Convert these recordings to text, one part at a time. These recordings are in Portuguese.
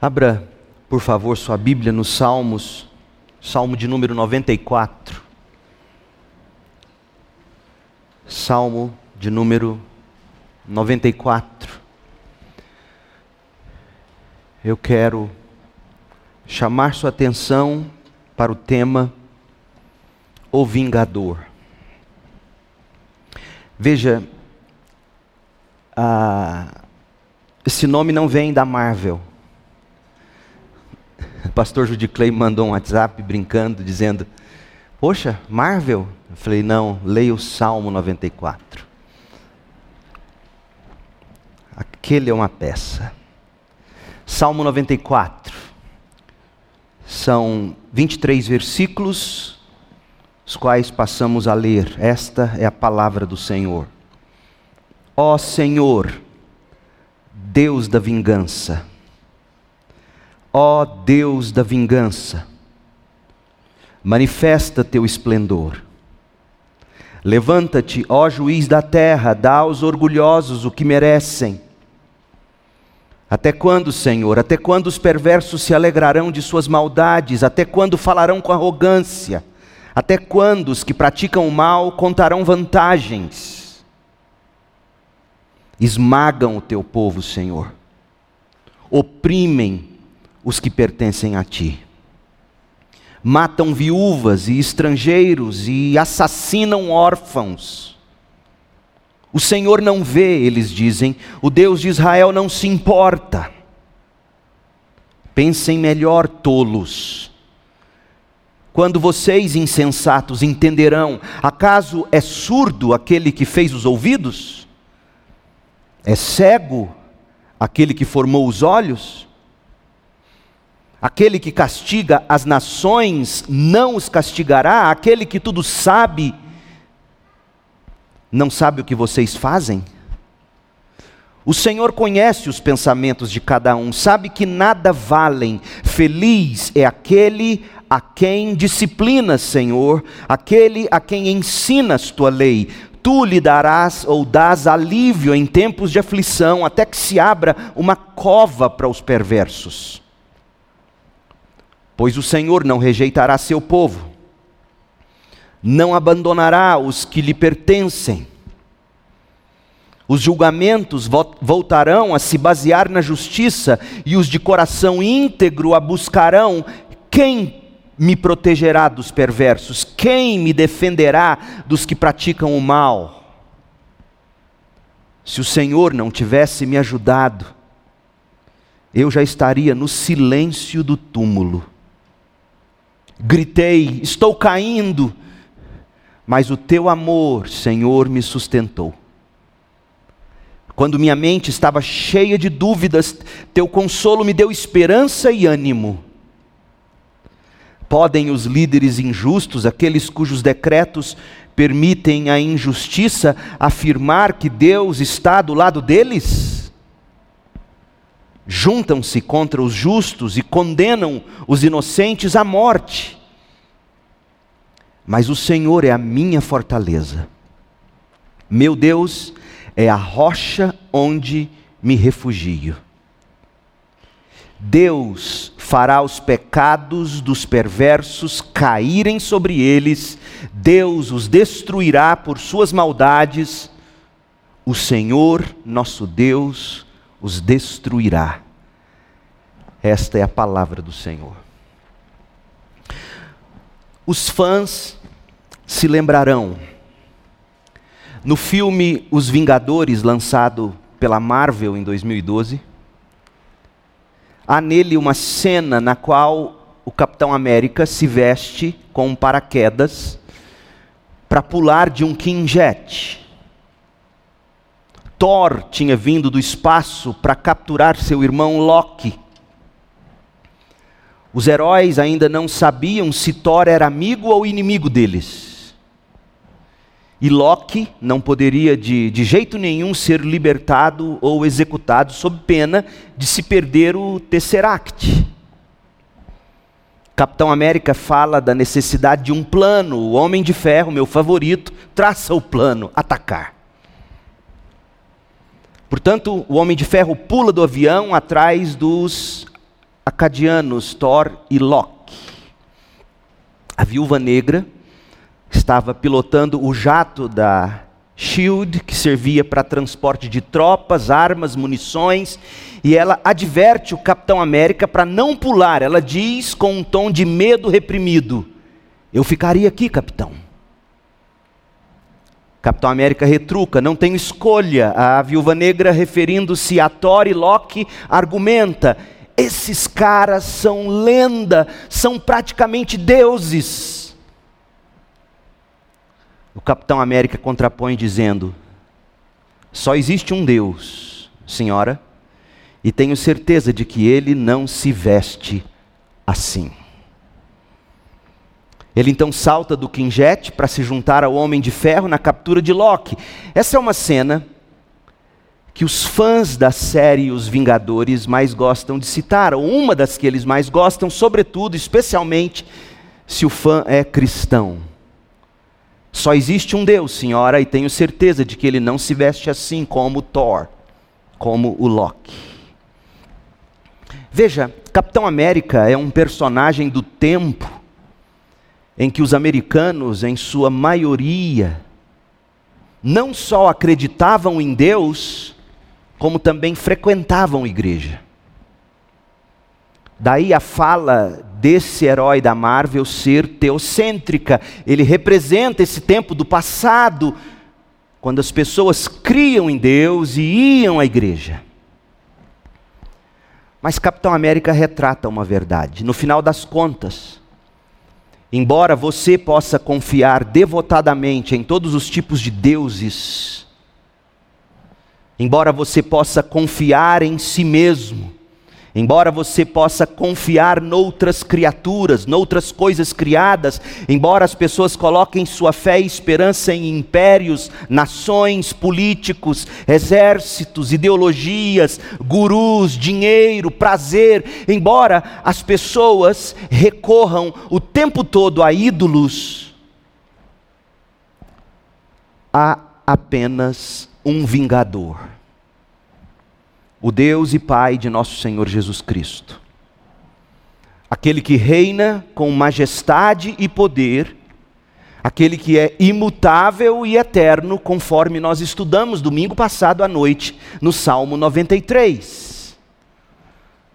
Abra, por favor, sua Bíblia nos Salmos, Salmo de número 94. Salmo de número 94. Eu quero chamar sua atenção para o tema O Vingador. Veja, ah, esse nome não vem da Marvel. O pastor Judy Clay mandou um WhatsApp brincando, dizendo: Poxa, Marvel? Eu falei: Não, leia o Salmo 94. Aquele é uma peça. Salmo 94. São 23 versículos, os quais passamos a ler. Esta é a palavra do Senhor. Ó Senhor, Deus da vingança, Ó Deus da vingança, manifesta teu esplendor. Levanta-te, ó juiz da terra, dá aos orgulhosos o que merecem. Até quando, Senhor? Até quando os perversos se alegrarão de suas maldades? Até quando falarão com arrogância? Até quando os que praticam o mal contarão vantagens? Esmagam o teu povo, Senhor. Oprimem os que pertencem a ti. Matam viúvas e estrangeiros e assassinam órfãos. O Senhor não vê, eles dizem, o Deus de Israel não se importa. Pensem melhor, tolos. Quando vocês, insensatos, entenderão, acaso é surdo aquele que fez os ouvidos? É cego aquele que formou os olhos? Aquele que castiga as nações não os castigará, aquele que tudo sabe, não sabe o que vocês fazem? O Senhor conhece os pensamentos de cada um, sabe que nada valem. Feliz é aquele a quem disciplinas, Senhor, aquele a quem ensinas tua lei. Tu lhe darás ou dás alívio em tempos de aflição, até que se abra uma cova para os perversos pois o Senhor não rejeitará seu povo, não abandonará os que lhe pertencem. Os julgamentos voltarão a se basear na justiça, e os de coração íntegro a buscarão. Quem me protegerá dos perversos? Quem me defenderá dos que praticam o mal? Se o Senhor não tivesse me ajudado, eu já estaria no silêncio do túmulo gritei: Estou caindo, mas o teu amor, Senhor, me sustentou. Quando minha mente estava cheia de dúvidas, teu consolo me deu esperança e ânimo. Podem os líderes injustos, aqueles cujos decretos permitem a injustiça, afirmar que Deus está do lado deles? Juntam-se contra os justos e condenam os inocentes à morte. Mas o Senhor é a minha fortaleza. Meu Deus é a rocha onde me refugio. Deus fará os pecados dos perversos caírem sobre eles, Deus os destruirá por suas maldades, o Senhor, nosso Deus, os destruirá. Esta é a palavra do Senhor. Os fãs se lembrarão. No filme Os Vingadores, lançado pela Marvel em 2012, há nele uma cena na qual o Capitão América se veste com um paraquedas para pular de um Jet. Thor tinha vindo do espaço para capturar seu irmão Loki. Os heróis ainda não sabiam se Thor era amigo ou inimigo deles. E Loki não poderia de, de jeito nenhum ser libertado ou executado sob pena de se perder o Tesseract. Capitão América fala da necessidade de um plano. O Homem de Ferro, meu favorito, traça o plano: atacar. Portanto, o homem de ferro pula do avião atrás dos acadianos Thor e Loki. A viúva negra estava pilotando o jato da Shield, que servia para transporte de tropas, armas, munições, e ela adverte o Capitão América para não pular. Ela diz com um tom de medo reprimido: Eu ficaria aqui, capitão. Capitão América retruca, não tenho escolha. A viúva negra, referindo-se a Thor e Loki, argumenta: esses caras são lenda, são praticamente deuses. O Capitão América contrapõe dizendo: só existe um Deus, senhora, e tenho certeza de que ele não se veste assim. Ele então salta do Quinjet para se juntar ao Homem de Ferro na captura de Loki. Essa é uma cena que os fãs da série Os Vingadores mais gostam de citar, ou uma das que eles mais gostam, sobretudo, especialmente, se o fã é cristão. Só existe um Deus, senhora, e tenho certeza de que ele não se veste assim como Thor, como o Loki. Veja, Capitão América é um personagem do tempo em que os americanos, em sua maioria, não só acreditavam em Deus, como também frequentavam igreja. Daí a fala desse herói da Marvel ser teocêntrica. Ele representa esse tempo do passado, quando as pessoas criam em Deus e iam à igreja. Mas Capitão América retrata uma verdade. No final das contas, Embora você possa confiar devotadamente em todos os tipos de deuses, embora você possa confiar em si mesmo, Embora você possa confiar noutras criaturas, noutras coisas criadas, embora as pessoas coloquem sua fé e esperança em impérios, nações, políticos, exércitos, ideologias, gurus, dinheiro, prazer, embora as pessoas recorram o tempo todo a ídolos, há apenas um vingador o Deus e Pai de nosso Senhor Jesus Cristo. Aquele que reina com majestade e poder, aquele que é imutável e eterno, conforme nós estudamos domingo passado à noite no Salmo 93.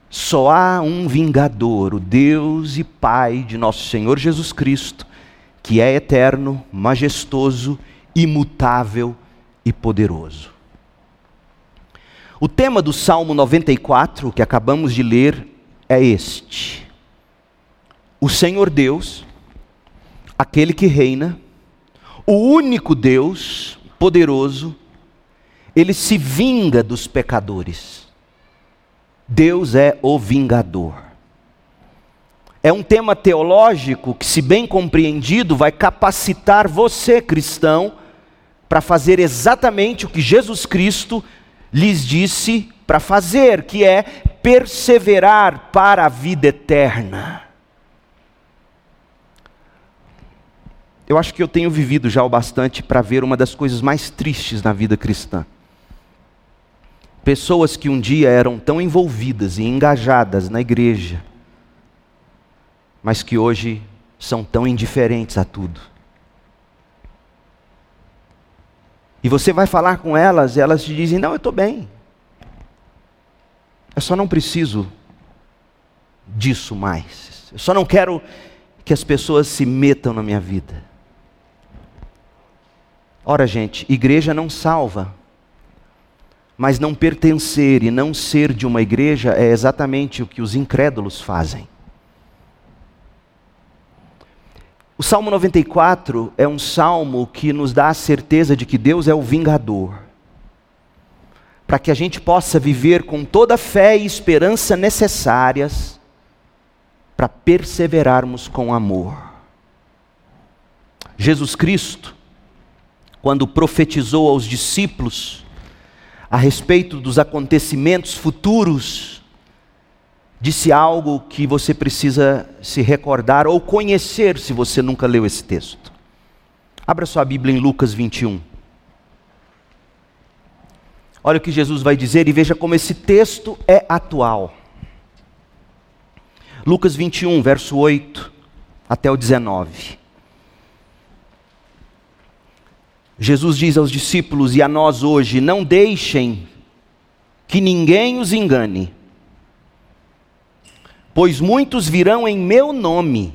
Só há um vingador, o Deus e Pai de nosso Senhor Jesus Cristo, que é eterno, majestoso, imutável e poderoso. O tema do Salmo 94, que acabamos de ler, é este: O Senhor Deus, aquele que reina, o único Deus poderoso, ele se vinga dos pecadores. Deus é o vingador. É um tema teológico que, se bem compreendido, vai capacitar você, cristão, para fazer exatamente o que Jesus Cristo lhes disse para fazer, que é perseverar para a vida eterna. Eu acho que eu tenho vivido já o bastante para ver uma das coisas mais tristes na vida cristã. Pessoas que um dia eram tão envolvidas e engajadas na igreja, mas que hoje são tão indiferentes a tudo. E você vai falar com elas, e elas te dizem: Não, eu estou bem. Eu só não preciso disso mais. Eu só não quero que as pessoas se metam na minha vida. Ora, gente, igreja não salva. Mas não pertencer e não ser de uma igreja é exatamente o que os incrédulos fazem. O Salmo 94 é um salmo que nos dá a certeza de que Deus é o vingador. Para que a gente possa viver com toda a fé e esperança necessárias para perseverarmos com amor. Jesus Cristo, quando profetizou aos discípulos a respeito dos acontecimentos futuros, disse algo que você precisa se recordar ou conhecer se você nunca leu esse texto. Abra sua Bíblia em Lucas 21. Olha o que Jesus vai dizer e veja como esse texto é atual. Lucas 21, verso 8 até o 19. Jesus diz aos discípulos e a nós hoje: não deixem que ninguém os engane, pois muitos virão em meu nome,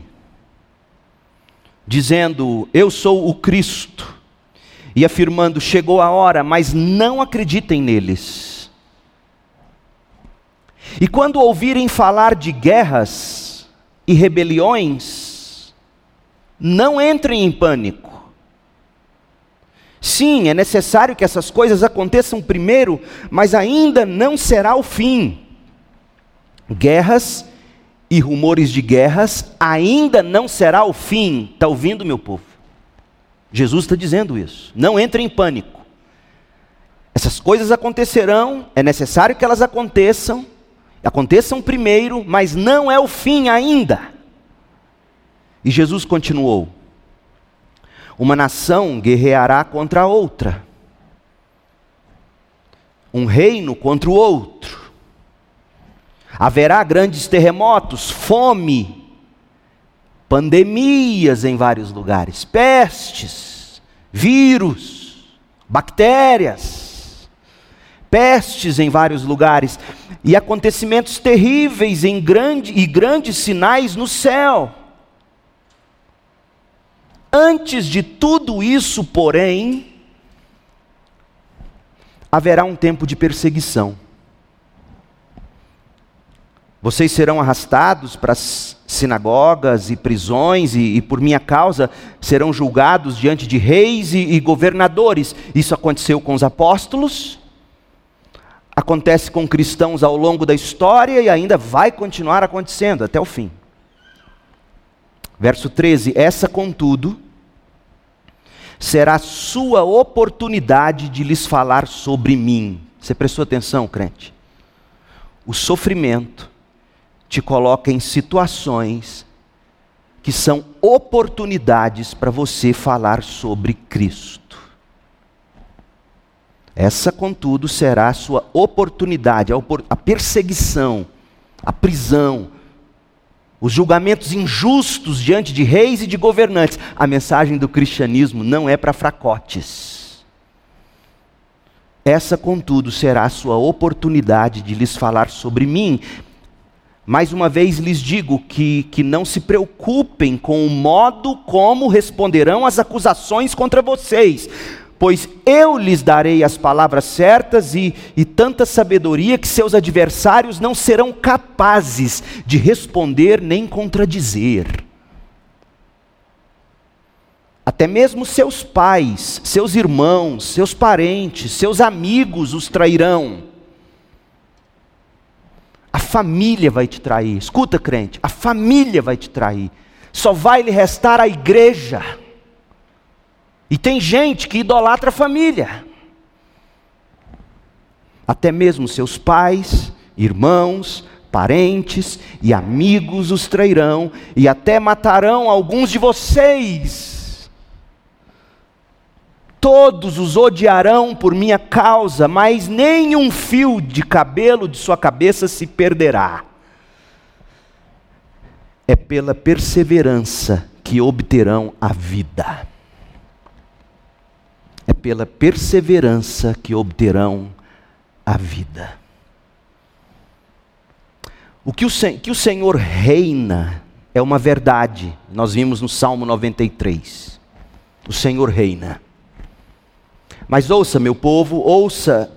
dizendo: Eu sou o Cristo, e afirmando: Chegou a hora, mas não acreditem neles. E quando ouvirem falar de guerras e rebeliões, não entrem em pânico Sim, é necessário que essas coisas aconteçam primeiro, mas ainda não será o fim. Guerras e rumores de guerras ainda não será o fim. Está ouvindo, meu povo? Jesus está dizendo isso. Não entre em pânico. Essas coisas acontecerão, é necessário que elas aconteçam, aconteçam primeiro, mas não é o fim ainda. E Jesus continuou: uma nação guerreará contra outra, um reino contra o outro. Haverá grandes terremotos, fome, pandemias em vários lugares, pestes, vírus, bactérias, pestes em vários lugares e acontecimentos terríveis em grande, e grandes sinais no céu. Antes de tudo isso, porém, haverá um tempo de perseguição. Vocês serão arrastados para as sinagogas e prisões, e, e, por minha causa serão julgados diante de reis e, e governadores. Isso aconteceu com os apóstolos, acontece com cristãos ao longo da história e ainda vai continuar acontecendo até o fim. Verso 13: Essa, contudo, será sua oportunidade de lhes falar sobre mim. Você prestou atenção, crente? O sofrimento te coloca em situações que são oportunidades para você falar sobre Cristo. Essa, contudo, será a sua oportunidade, a perseguição, a prisão, os julgamentos injustos diante de reis e de governantes. A mensagem do cristianismo não é para fracotes. Essa, contudo, será a sua oportunidade de lhes falar sobre mim. Mais uma vez lhes digo que, que não se preocupem com o modo como responderão as acusações contra vocês, pois eu lhes darei as palavras certas e, e tanta sabedoria que seus adversários não serão capazes de responder nem contradizer. Até mesmo seus pais, seus irmãos, seus parentes, seus amigos os trairão. A família vai te trair. Escuta, crente, a família vai te trair. Só vai lhe restar a igreja. E tem gente que idolatra a família. Até mesmo seus pais, irmãos, parentes e amigos os trairão e até matarão alguns de vocês. Todos os odiarão por minha causa, mas nenhum fio de cabelo de sua cabeça se perderá. É pela perseverança que obterão a vida é pela perseverança que obterão a vida. O que o, que o Senhor reina é uma verdade, nós vimos no Salmo 93. O Senhor reina. Mas ouça, meu povo, ouça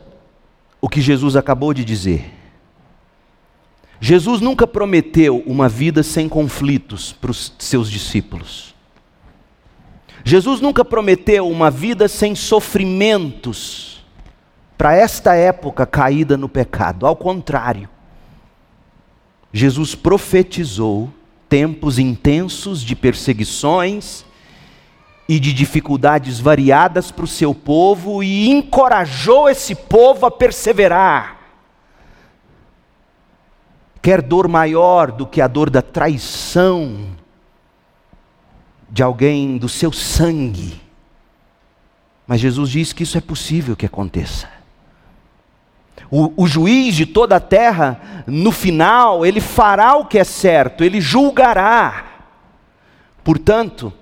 o que Jesus acabou de dizer. Jesus nunca prometeu uma vida sem conflitos para os seus discípulos. Jesus nunca prometeu uma vida sem sofrimentos para esta época caída no pecado. Ao contrário, Jesus profetizou tempos intensos de perseguições e de dificuldades variadas para o seu povo e encorajou esse povo a perseverar. Quer dor maior do que a dor da traição, de alguém do seu sangue. Mas Jesus diz que isso é possível que aconteça. O, o, juiz de toda a terra, no final, ele fará o que é certo, ele julgará. Portanto,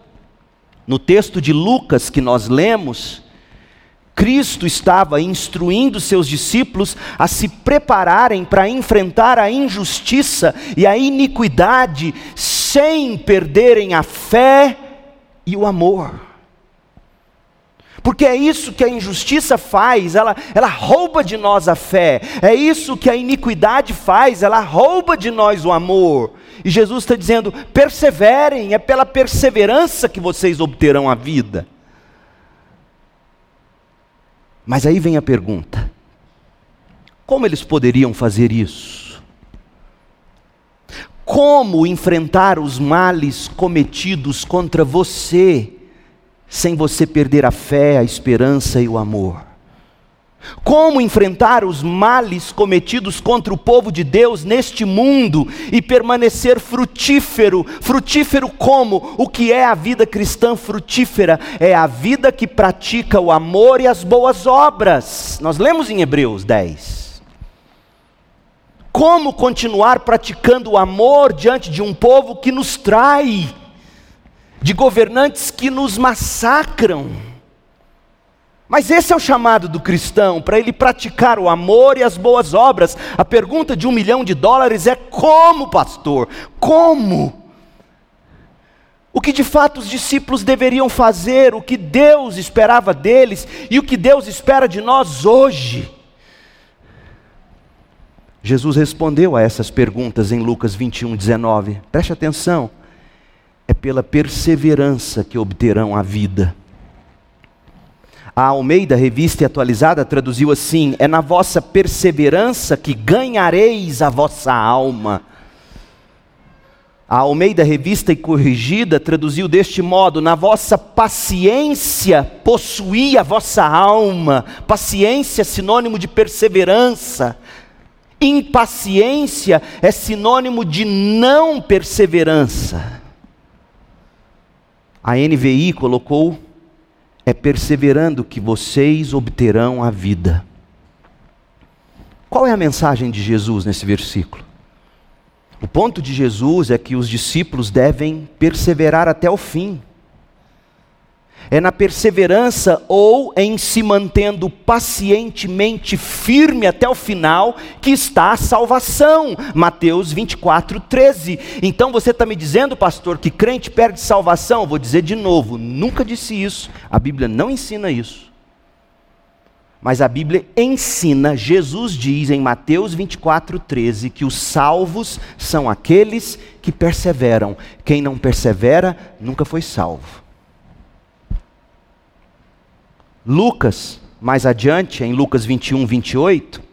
no texto de Lucas que nós lemos, Cristo estava instruindo seus discípulos a se prepararem para enfrentar a injustiça e a iniquidade sem perderem a fé e o amor. Porque é isso que a injustiça faz, ela, ela rouba de nós a fé, é isso que a iniquidade faz, ela rouba de nós o amor. E Jesus está dizendo: perseverem, é pela perseverança que vocês obterão a vida. Mas aí vem a pergunta: como eles poderiam fazer isso? Como enfrentar os males cometidos contra você? Sem você perder a fé, a esperança e o amor. Como enfrentar os males cometidos contra o povo de Deus neste mundo e permanecer frutífero? Frutífero como? O que é a vida cristã frutífera? É a vida que pratica o amor e as boas obras. Nós lemos em Hebreus 10. Como continuar praticando o amor diante de um povo que nos trai? De governantes que nos massacram. Mas esse é o chamado do cristão, para ele praticar o amor e as boas obras. A pergunta de um milhão de dólares é: como, pastor? Como? O que de fato os discípulos deveriam fazer, o que Deus esperava deles e o que Deus espera de nós hoje. Jesus respondeu a essas perguntas em Lucas 21, 19. Preste atenção é pela perseverança que obterão a vida. A Almeida, revista e atualizada, traduziu assim: É na vossa perseverança que ganhareis a vossa alma. A Almeida, revista e corrigida, traduziu deste modo: Na vossa paciência possuí a vossa alma. Paciência, sinônimo de perseverança. Impaciência é sinônimo de não perseverança. A NVI colocou: é perseverando que vocês obterão a vida. Qual é a mensagem de Jesus nesse versículo? O ponto de Jesus é que os discípulos devem perseverar até o fim. É na perseverança ou em se mantendo pacientemente firme até o final que está a salvação. Mateus 24, 13. Então você está me dizendo, pastor, que crente perde salvação? Vou dizer de novo: nunca disse isso. A Bíblia não ensina isso. Mas a Bíblia ensina, Jesus diz em Mateus 24, 13, que os salvos são aqueles que perseveram. Quem não persevera nunca foi salvo. Lucas, mais adiante, em Lucas 21, 28,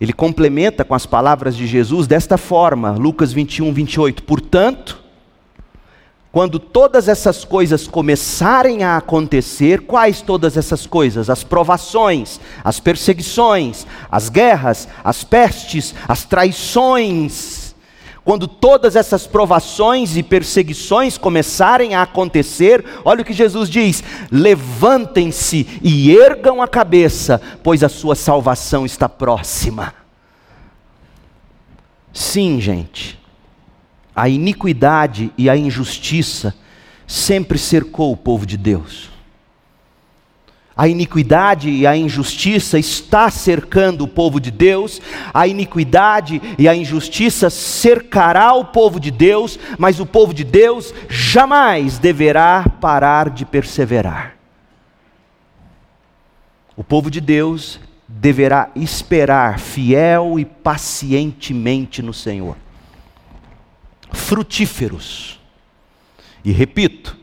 ele complementa com as palavras de Jesus desta forma, Lucas 21, 28. Portanto, quando todas essas coisas começarem a acontecer, quais todas essas coisas? As provações, as perseguições, as guerras, as pestes, as traições, quando todas essas provações e perseguições começarem a acontecer, olha o que Jesus diz: levantem-se e ergam a cabeça, pois a sua salvação está próxima. Sim, gente, a iniquidade e a injustiça sempre cercou o povo de Deus a iniquidade e a injustiça está cercando o povo de Deus, a iniquidade e a injustiça cercará o povo de Deus, mas o povo de Deus jamais deverá parar de perseverar. O povo de Deus deverá esperar fiel e pacientemente no Senhor. Frutíferos. E repito,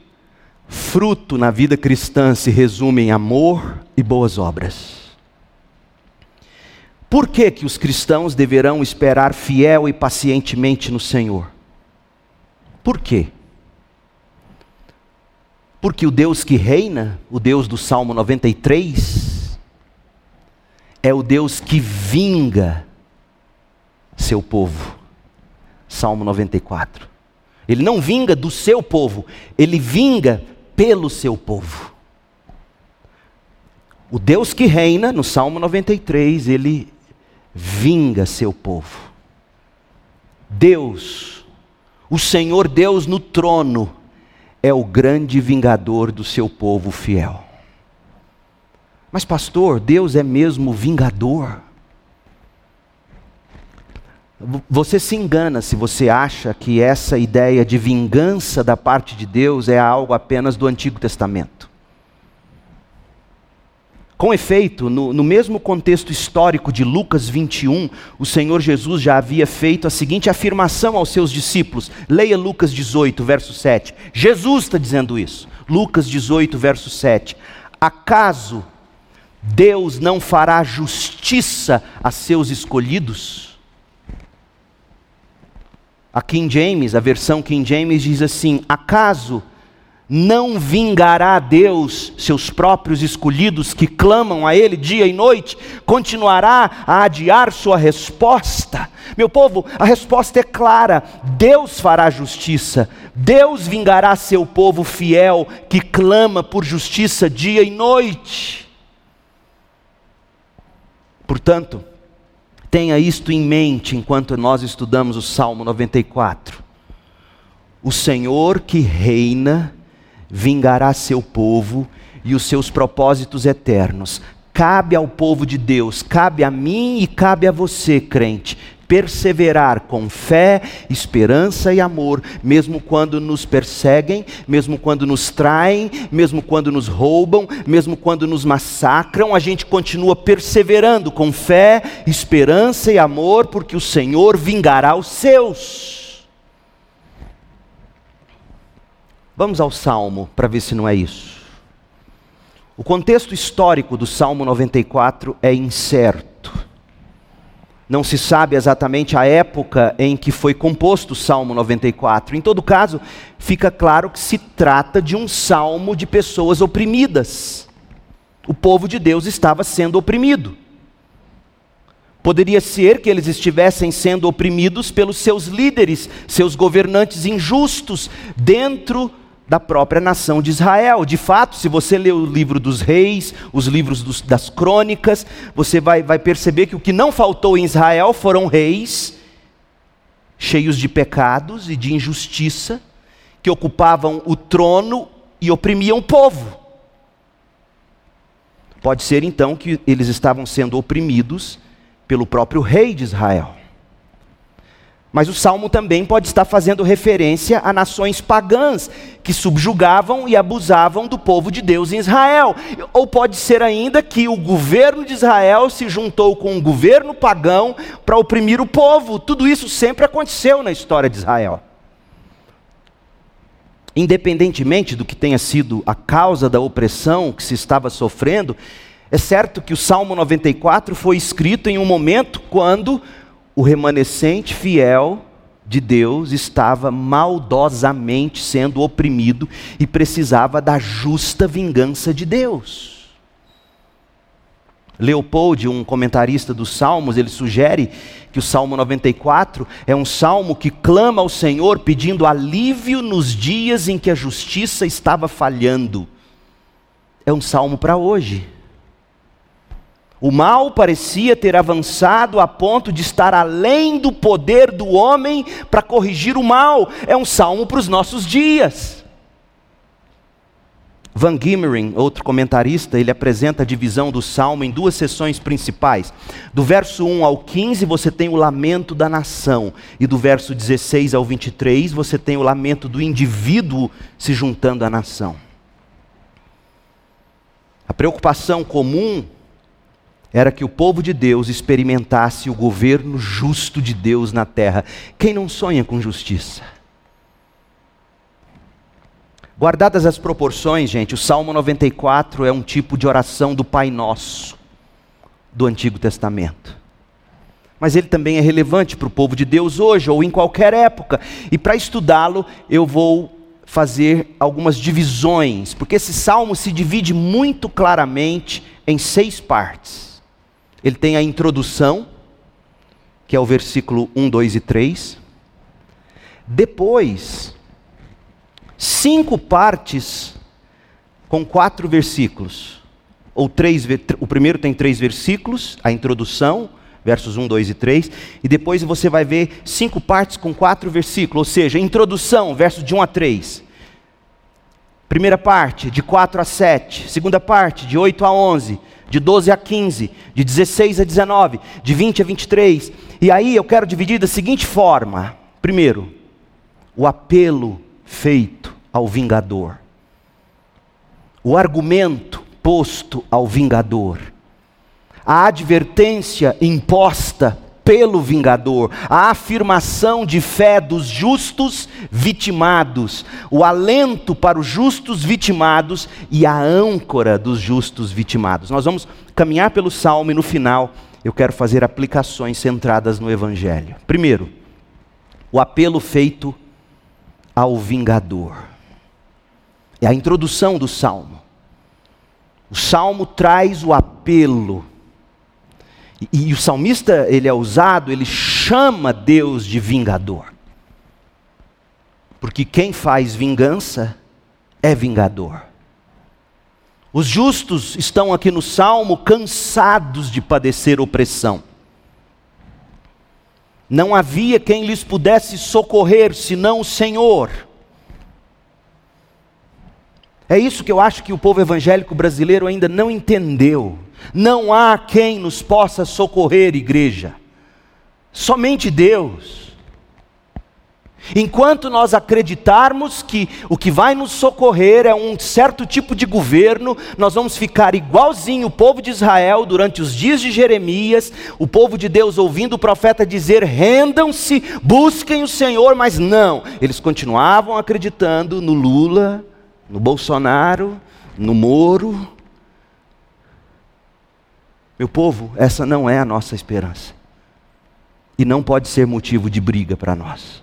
Fruto na vida cristã se resume em amor e boas obras. Por que, que os cristãos deverão esperar fiel e pacientemente no Senhor? Por quê? Porque o Deus que reina, o Deus do Salmo 93, é o Deus que vinga seu povo. Salmo 94. Ele não vinga do seu povo, ele vinga pelo seu povo. O Deus que reina, no Salmo 93, ele vinga seu povo. Deus, o Senhor Deus no trono, é o grande vingador do seu povo fiel. Mas, pastor, Deus é mesmo vingador? Você se engana se você acha que essa ideia de vingança da parte de Deus é algo apenas do Antigo Testamento. Com efeito, no, no, mesmo contexto histórico de Lucas 21, o Senhor Jesus já havia feito a seguinte afirmação aos seus discípulos. Leia Lucas 18, verso 7. Jesus está dizendo isso. Lucas 18, verso 7. Acaso Deus não fará justiça a seus escolhidos? A King James, a versão King James diz assim: Acaso não vingará Deus seus próprios escolhidos que clamam a Ele dia e noite? Continuará a adiar sua resposta? Meu povo, a resposta é clara: Deus fará justiça, Deus vingará seu povo fiel que clama por justiça dia e noite. Portanto, tenha isto em mente enquanto nós estudamos o Salmo 94. O Senhor que reina, vingará seu povo e os seus propósitos eternos. Cabe ao povo de Deus, cabe a mim e cabe a você, crente, perseverar com fé, esperança e amor, mesmo quando nos perseguem, mesmo quando nos traem, mesmo quando nos roubam, mesmo quando nos massacram, a gente continua perseverando com fé, esperança e amor, porque o Senhor vingará os seus. Vamos ao Salmo para ver se não é isso. O contexto histórico do Salmo 94 é incerto. Não se sabe exatamente a época em que foi composto o Salmo 94. Em todo caso, fica claro que se trata de um salmo de pessoas oprimidas. O povo de Deus estava sendo oprimido. Poderia ser que eles estivessem sendo oprimidos pelos seus líderes, seus governantes injustos, dentro da própria nação de Israel. De fato, se você ler o livro dos reis, os livros dos, das crônicas, você vai, vai perceber que o que não faltou em Israel foram reis cheios de pecados e de injustiça, que ocupavam o trono e oprimiam o povo. Pode ser então que eles estavam sendo oprimidos pelo próprio rei de Israel. Mas o salmo também pode estar fazendo referência a nações pagãs que subjugavam e abusavam do povo de Deus em Israel. Ou pode ser ainda que o governo de Israel se juntou com um governo pagão para oprimir o povo. Tudo isso sempre aconteceu na história de Israel. Independentemente do que tenha sido a causa da opressão que se estava sofrendo, é certo que o Salmo 94 foi escrito em um momento quando o remanescente fiel de Deus estava maldosamente sendo oprimido e precisava da justa vingança de Deus. Leopold, um comentarista dos Salmos, ele sugere que o Salmo 94 é um salmo que clama ao Senhor pedindo alívio nos dias em que a justiça estava falhando. É um salmo para hoje. O mal parecia ter avançado a ponto de estar além do poder do homem para corrigir o mal. É um salmo para os nossos dias. Van Gimmering, outro comentarista, ele apresenta a divisão do salmo em duas seções principais. Do verso 1 ao 15 você tem o lamento da nação, e do verso 16 ao 23 você tem o lamento do indivíduo se juntando à nação. A preocupação comum era que o povo de Deus experimentasse o governo justo de Deus na terra. Quem não sonha com justiça? Guardadas as proporções, gente, o Salmo 94 é um tipo de oração do Pai Nosso do Antigo Testamento. Mas ele também é relevante para o povo de Deus hoje ou em qualquer época. E para estudá-lo, eu vou fazer algumas divisões, porque esse salmo se divide muito claramente em seis partes. Ele tem a introdução, que é o versículo 1, 2 e 3. Depois, cinco partes com quatro versículos. ou três, o primeiro tem três versículos, a introdução, versos 1, 2 e 3, e depois você vai ver cinco partes com quatro versículos, ou seja, introdução, versos de 1 a 3. Primeira parte, de 4 a 7. Segunda parte, de 8 a 11. De 12 a 15. De 16 a 19. De 20 a 23. E aí eu quero dividir da seguinte forma: primeiro, o apelo feito ao vingador, o argumento posto ao vingador, a advertência imposta pelo vingador, a afirmação de fé dos justos vitimados, o alento para os justos vitimados e a âncora dos justos vitimados. Nós vamos caminhar pelo salmo e no final eu quero fazer aplicações centradas no evangelho. Primeiro, o apelo feito ao vingador. É a introdução do salmo. O salmo traz o apelo e, e o salmista, ele é usado, ele chama Deus de vingador. Porque quem faz vingança é vingador. Os justos estão aqui no salmo cansados de padecer opressão. Não havia quem lhes pudesse socorrer senão o Senhor. É isso que eu acho que o povo evangélico brasileiro ainda não entendeu. Não há quem nos possa socorrer, igreja. Somente Deus. Enquanto nós acreditarmos que o que vai nos socorrer é um certo tipo de governo, nós vamos ficar igualzinho o povo de Israel durante os dias de Jeremias, o povo de Deus ouvindo o profeta dizer: rendam-se, busquem o Senhor, mas não, eles continuavam acreditando no Lula, no Bolsonaro, no Moro, meu povo, essa não é a nossa esperança. E não pode ser motivo de briga para nós.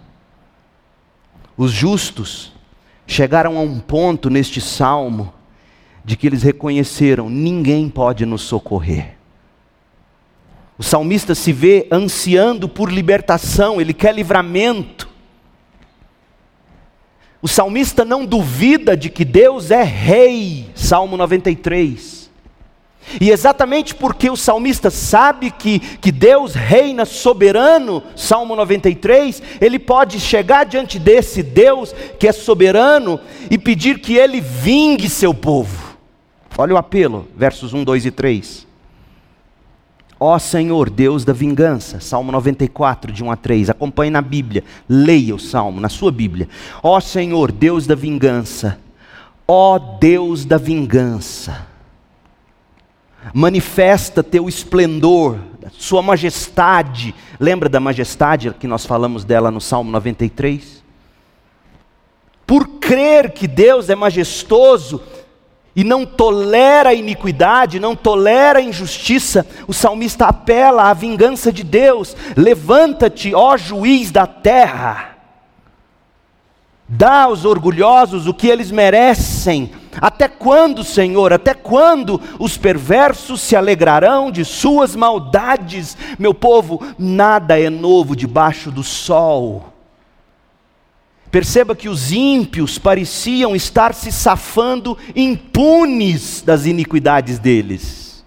Os justos chegaram a um ponto neste salmo de que eles reconheceram: ninguém pode nos socorrer. O salmista se vê ansiando por libertação, ele quer livramento. O salmista não duvida de que Deus é rei, Salmo 93. E exatamente porque o salmista sabe que, que Deus reina soberano, Salmo 93, ele pode chegar diante desse Deus que é soberano e pedir que ele vingue seu povo. Olha o apelo, versos 1, 2 e 3. Ó Senhor, Deus da vingança, Salmo 94, de 1 a 3. Acompanhe na Bíblia, leia o salmo, na sua Bíblia. Ó Senhor, Deus da vingança, ó Deus da vingança manifesta teu esplendor, sua majestade. Lembra da majestade que nós falamos dela no Salmo 93? Por crer que Deus é majestoso e não tolera a iniquidade, não tolera a injustiça, o salmista apela à vingança de Deus. Levanta-te, ó juiz da terra. Dá aos orgulhosos o que eles merecem até quando, Senhor, até quando os perversos se alegrarão de suas maldades? Meu povo, nada é novo debaixo do sol. Perceba que os ímpios pareciam estar se safando impunes das iniquidades deles.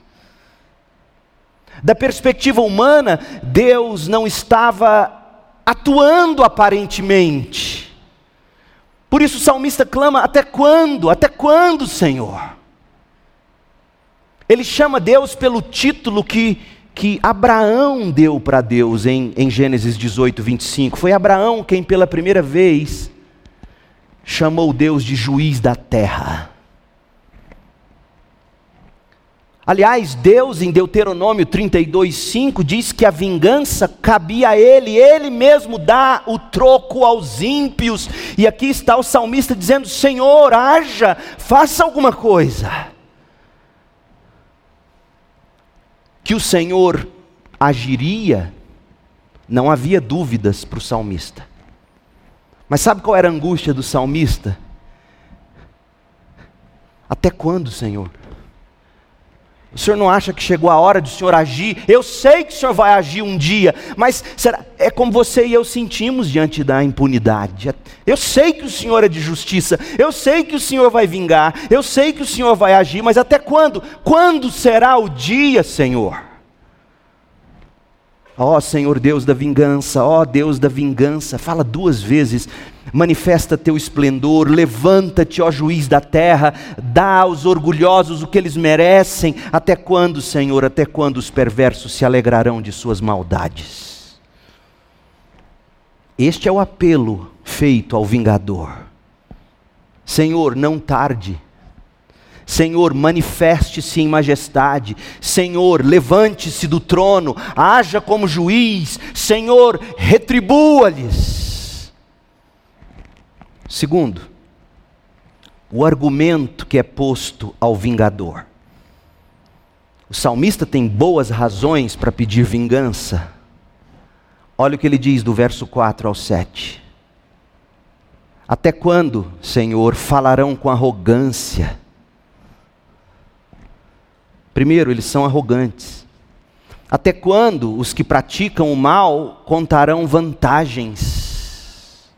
Da perspectiva humana, Deus não estava atuando aparentemente. Por isso o salmista clama: Até quando? Até quando, Senhor? Ele chama Deus pelo título que, que Abraão deu para Deus em, em Gênesis 18, 25. Foi Abraão quem pela primeira vez chamou Deus de juiz da terra. Aliás, Deus em Deuteronômio 32, 5 diz que a vingança cabia a Ele, Ele mesmo dá o troco aos ímpios. E aqui está o salmista dizendo: Senhor, haja, faça alguma coisa. Que o Senhor agiria, não havia dúvidas para o salmista. Mas sabe qual era a angústia do salmista? Até quando, Senhor? O senhor não acha que chegou a hora de o senhor agir? Eu sei que o senhor vai agir um dia, mas será, é como você e eu sentimos diante da impunidade. Eu sei que o senhor é de justiça, eu sei que o senhor vai vingar, eu sei que o senhor vai agir, mas até quando? Quando será o dia, Senhor? Ó oh, Senhor Deus da vingança, ó oh, Deus da vingança, fala duas vezes, manifesta teu esplendor, levanta-te, ó juiz da terra, dá aos orgulhosos o que eles merecem. Até quando, Senhor, até quando os perversos se alegrarão de suas maldades? Este é o apelo feito ao vingador. Senhor, não tarde Senhor, manifeste-se em majestade. Senhor, levante-se do trono, haja como juiz. Senhor, retribua-lhes. Segundo, o argumento que é posto ao vingador. O salmista tem boas razões para pedir vingança. Olha o que ele diz do verso 4 ao 7. Até quando, Senhor, falarão com arrogância? Primeiro, eles são arrogantes. Até quando os que praticam o mal contarão vantagens?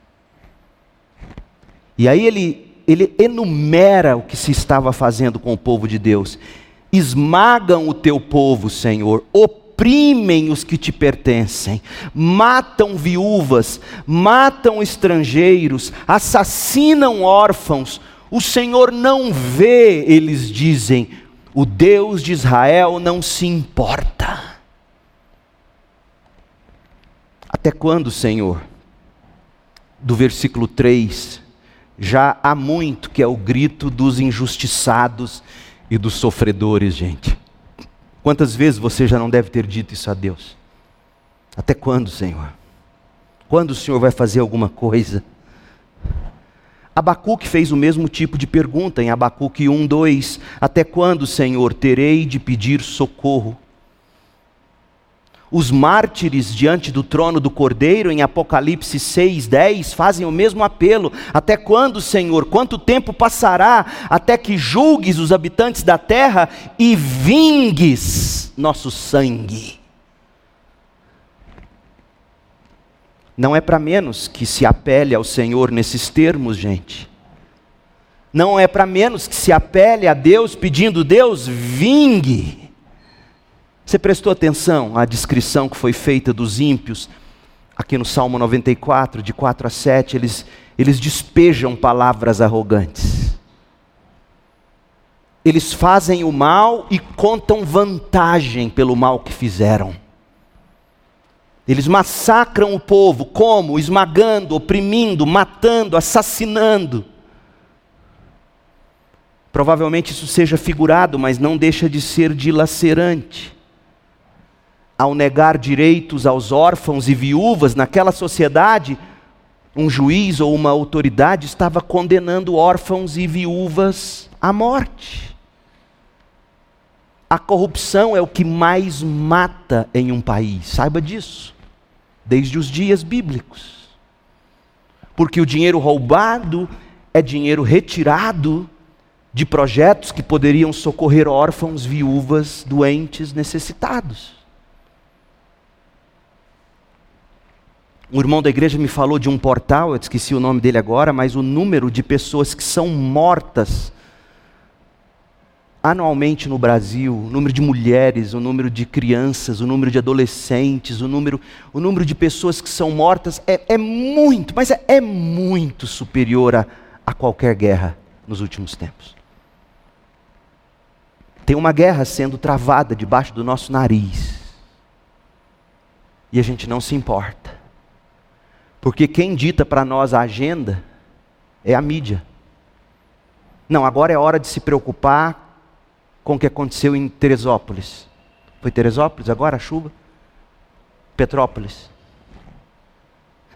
E aí ele, ele enumera o que se estava fazendo com o povo de Deus. Esmagam o teu povo, Senhor, oprimem os que te pertencem, matam viúvas, matam estrangeiros, assassinam órfãos. O Senhor não vê, eles dizem, o Deus de Israel não se importa. Até quando, Senhor? Do versículo 3, já há muito que é o grito dos injustiçados e dos sofredores, gente. Quantas vezes você já não deve ter dito isso a Deus? Até quando, Senhor? Quando o Senhor vai fazer alguma coisa? Abacuque fez o mesmo tipo de pergunta em Abacuque 1, 2: Até quando, Senhor, terei de pedir socorro? Os mártires diante do trono do Cordeiro, em Apocalipse 6, 10, fazem o mesmo apelo: Até quando, Senhor? Quanto tempo passará até que julgues os habitantes da terra e vingues nosso sangue? Não é para menos que se apele ao Senhor nesses termos, gente. Não é para menos que se apele a Deus pedindo, Deus, vingue. Você prestou atenção à descrição que foi feita dos ímpios? Aqui no Salmo 94, de 4 a 7, eles, eles despejam palavras arrogantes. Eles fazem o mal e contam vantagem pelo mal que fizeram. Eles massacram o povo, como? Esmagando, oprimindo, matando, assassinando. Provavelmente isso seja figurado, mas não deixa de ser dilacerante. Ao negar direitos aos órfãos e viúvas, naquela sociedade, um juiz ou uma autoridade estava condenando órfãos e viúvas à morte. A corrupção é o que mais mata em um país, saiba disso, desde os dias bíblicos. Porque o dinheiro roubado é dinheiro retirado de projetos que poderiam socorrer órfãos, viúvas, doentes, necessitados. Um irmão da igreja me falou de um portal, eu esqueci o nome dele agora, mas o número de pessoas que são mortas anualmente no Brasil, o número de mulheres, o número de crianças, o número de adolescentes, o número, o número de pessoas que são mortas é, é muito, mas é, é muito superior a, a qualquer guerra nos últimos tempos. Tem uma guerra sendo travada debaixo do nosso nariz. E a gente não se importa. Porque quem dita para nós a agenda é a mídia. Não, agora é hora de se preocupar com o que aconteceu em Teresópolis. Foi Teresópolis agora a chuva? Petrópolis.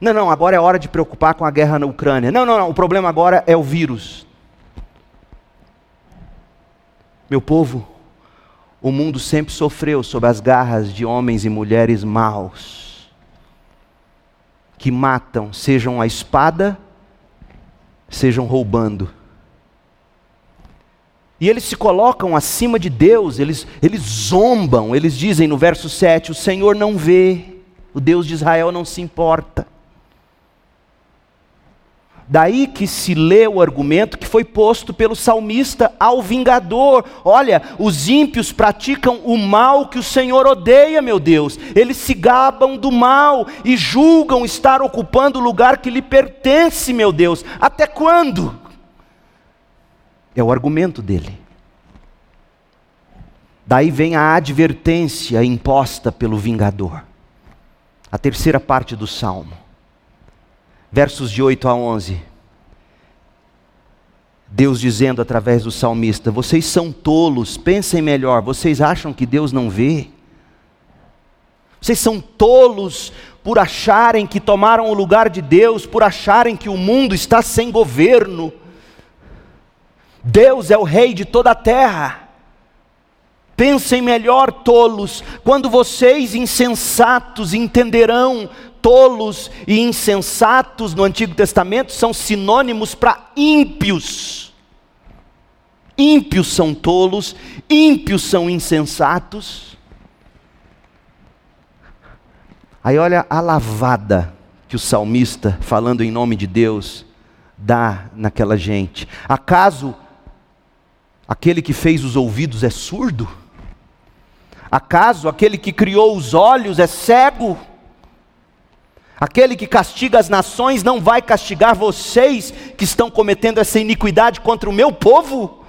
Não, não, agora é hora de preocupar com a guerra na Ucrânia. Não, não, não, o problema agora é o vírus. Meu povo, o mundo sempre sofreu sob as garras de homens e mulheres maus, que matam, sejam a espada, sejam roubando. E eles se colocam acima de Deus, eles, eles zombam, eles dizem no verso 7: O Senhor não vê, o Deus de Israel não se importa. Daí que se lê o argumento que foi posto pelo salmista ao vingador: olha, os ímpios praticam o mal que o Senhor odeia, meu Deus. Eles se gabam do mal e julgam estar ocupando o lugar que lhe pertence, meu Deus. Até quando? É o argumento dele. Daí vem a advertência imposta pelo vingador. A terceira parte do salmo versos de 8 a 11. Deus dizendo através do salmista: Vocês são tolos, pensem melhor, vocês acham que Deus não vê? Vocês são tolos por acharem que tomaram o lugar de Deus, por acharem que o mundo está sem governo. Deus é o rei de toda a terra. Pensem melhor, tolos, quando vocês insensatos entenderão tolos e insensatos no Antigo Testamento são sinônimos para ímpios. Ímpios são tolos, ímpios são insensatos. Aí olha a lavada que o salmista, falando em nome de Deus, dá naquela gente. Acaso aquele que fez os ouvidos é surdo? Acaso aquele que criou os olhos é cego? Aquele que castiga as nações não vai castigar vocês que estão cometendo essa iniquidade contra o meu povo?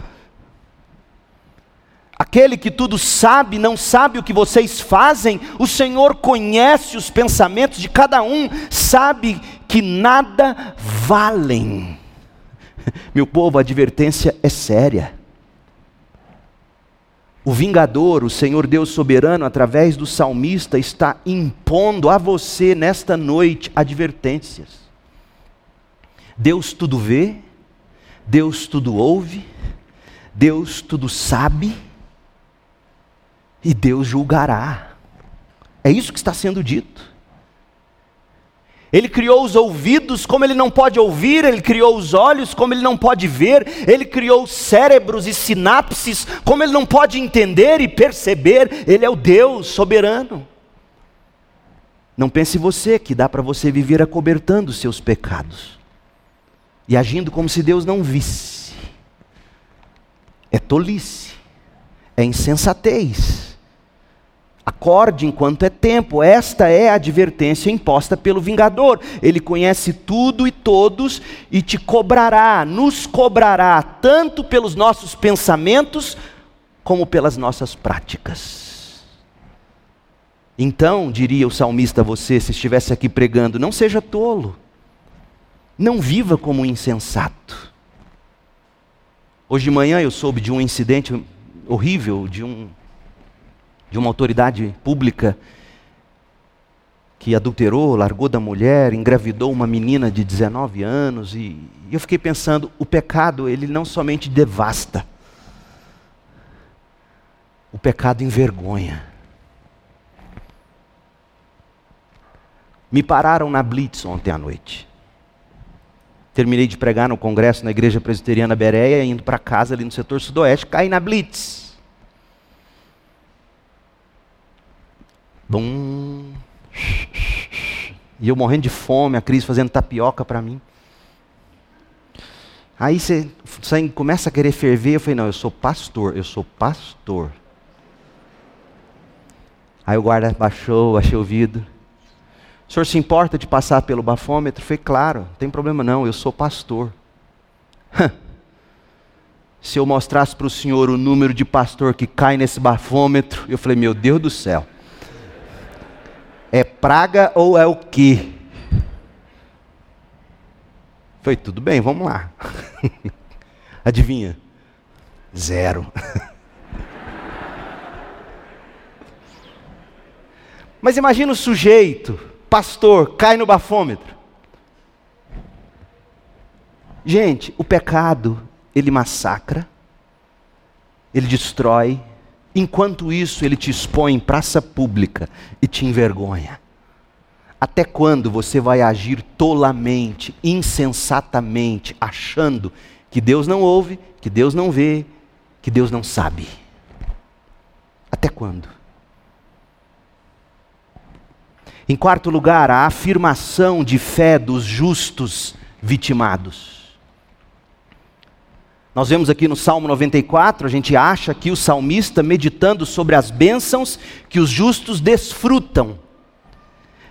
Aquele que tudo sabe, não sabe o que vocês fazem, o Senhor conhece os pensamentos de cada um, sabe que nada valem. Meu povo, a advertência é séria. O vingador, o Senhor Deus soberano, através do salmista, está impondo a você nesta noite advertências. Deus tudo vê, Deus tudo ouve, Deus tudo sabe, e Deus julgará. É isso que está sendo dito. Ele criou os ouvidos como ele não pode ouvir, ele criou os olhos como ele não pode ver, ele criou cérebros e sinapses como ele não pode entender e perceber. Ele é o Deus soberano. Não pense você que dá para você viver acobertando os seus pecados e agindo como se Deus não visse. É tolice, é insensatez. Acorde enquanto é tempo. Esta é a advertência imposta pelo vingador. Ele conhece tudo e todos e te cobrará, nos cobrará, tanto pelos nossos pensamentos como pelas nossas práticas. Então, diria o salmista a você, se estivesse aqui pregando, não seja tolo. Não viva como um insensato. Hoje de manhã eu soube de um incidente horrível de um de uma autoridade pública que adulterou, largou da mulher, engravidou uma menina de 19 anos e, eu fiquei pensando, o pecado ele não somente devasta, o pecado envergonha. Me pararam na Blitz ontem à noite. Terminei de pregar no congresso na igreja presbiteriana Bereia, indo para casa ali no setor sudoeste, caí na Blitz. Bum. E eu morrendo de fome, a Cris fazendo tapioca para mim. Aí você, você começa a querer ferver. Eu falei: Não, eu sou pastor, eu sou pastor. Aí o guarda baixou, achei o vidro. O senhor se importa de passar pelo bafômetro? Falei: Claro, não tem problema não, eu sou pastor. se eu mostrasse para o senhor o número de pastor que cai nesse bafômetro, eu falei: Meu Deus do céu. É praga ou é o quê? Foi tudo bem, vamos lá. Adivinha? Zero. Mas imagina o sujeito, pastor, cai no bafômetro. Gente, o pecado, ele massacra, ele destrói, Enquanto isso, ele te expõe em praça pública e te envergonha. Até quando você vai agir tolamente, insensatamente, achando que Deus não ouve, que Deus não vê, que Deus não sabe. Até quando? Em quarto lugar, a afirmação de fé dos justos vitimados. Nós vemos aqui no Salmo 94, a gente acha que o salmista meditando sobre as bênçãos que os justos desfrutam.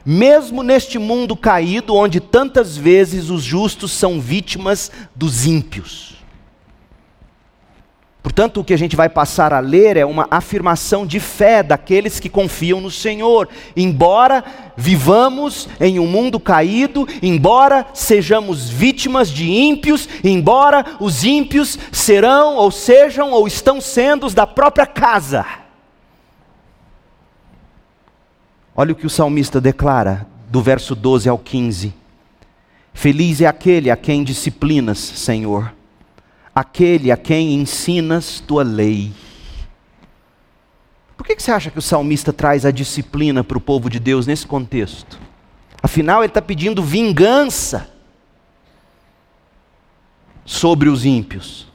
Mesmo neste mundo caído, onde tantas vezes os justos são vítimas dos ímpios. Portanto, o que a gente vai passar a ler é uma afirmação de fé daqueles que confiam no Senhor. Embora vivamos em um mundo caído, embora sejamos vítimas de ímpios, embora os ímpios serão ou sejam ou estão sendo os da própria casa. Olha o que o salmista declara, do verso 12 ao 15: Feliz é aquele a quem disciplinas, Senhor aquele a quem ensinas tua lei. Por que, você acha que o salmista traz a disciplina para o povo de Deus nesse contexto? Afinal, ele está pedindo vingança sobre os ímpios.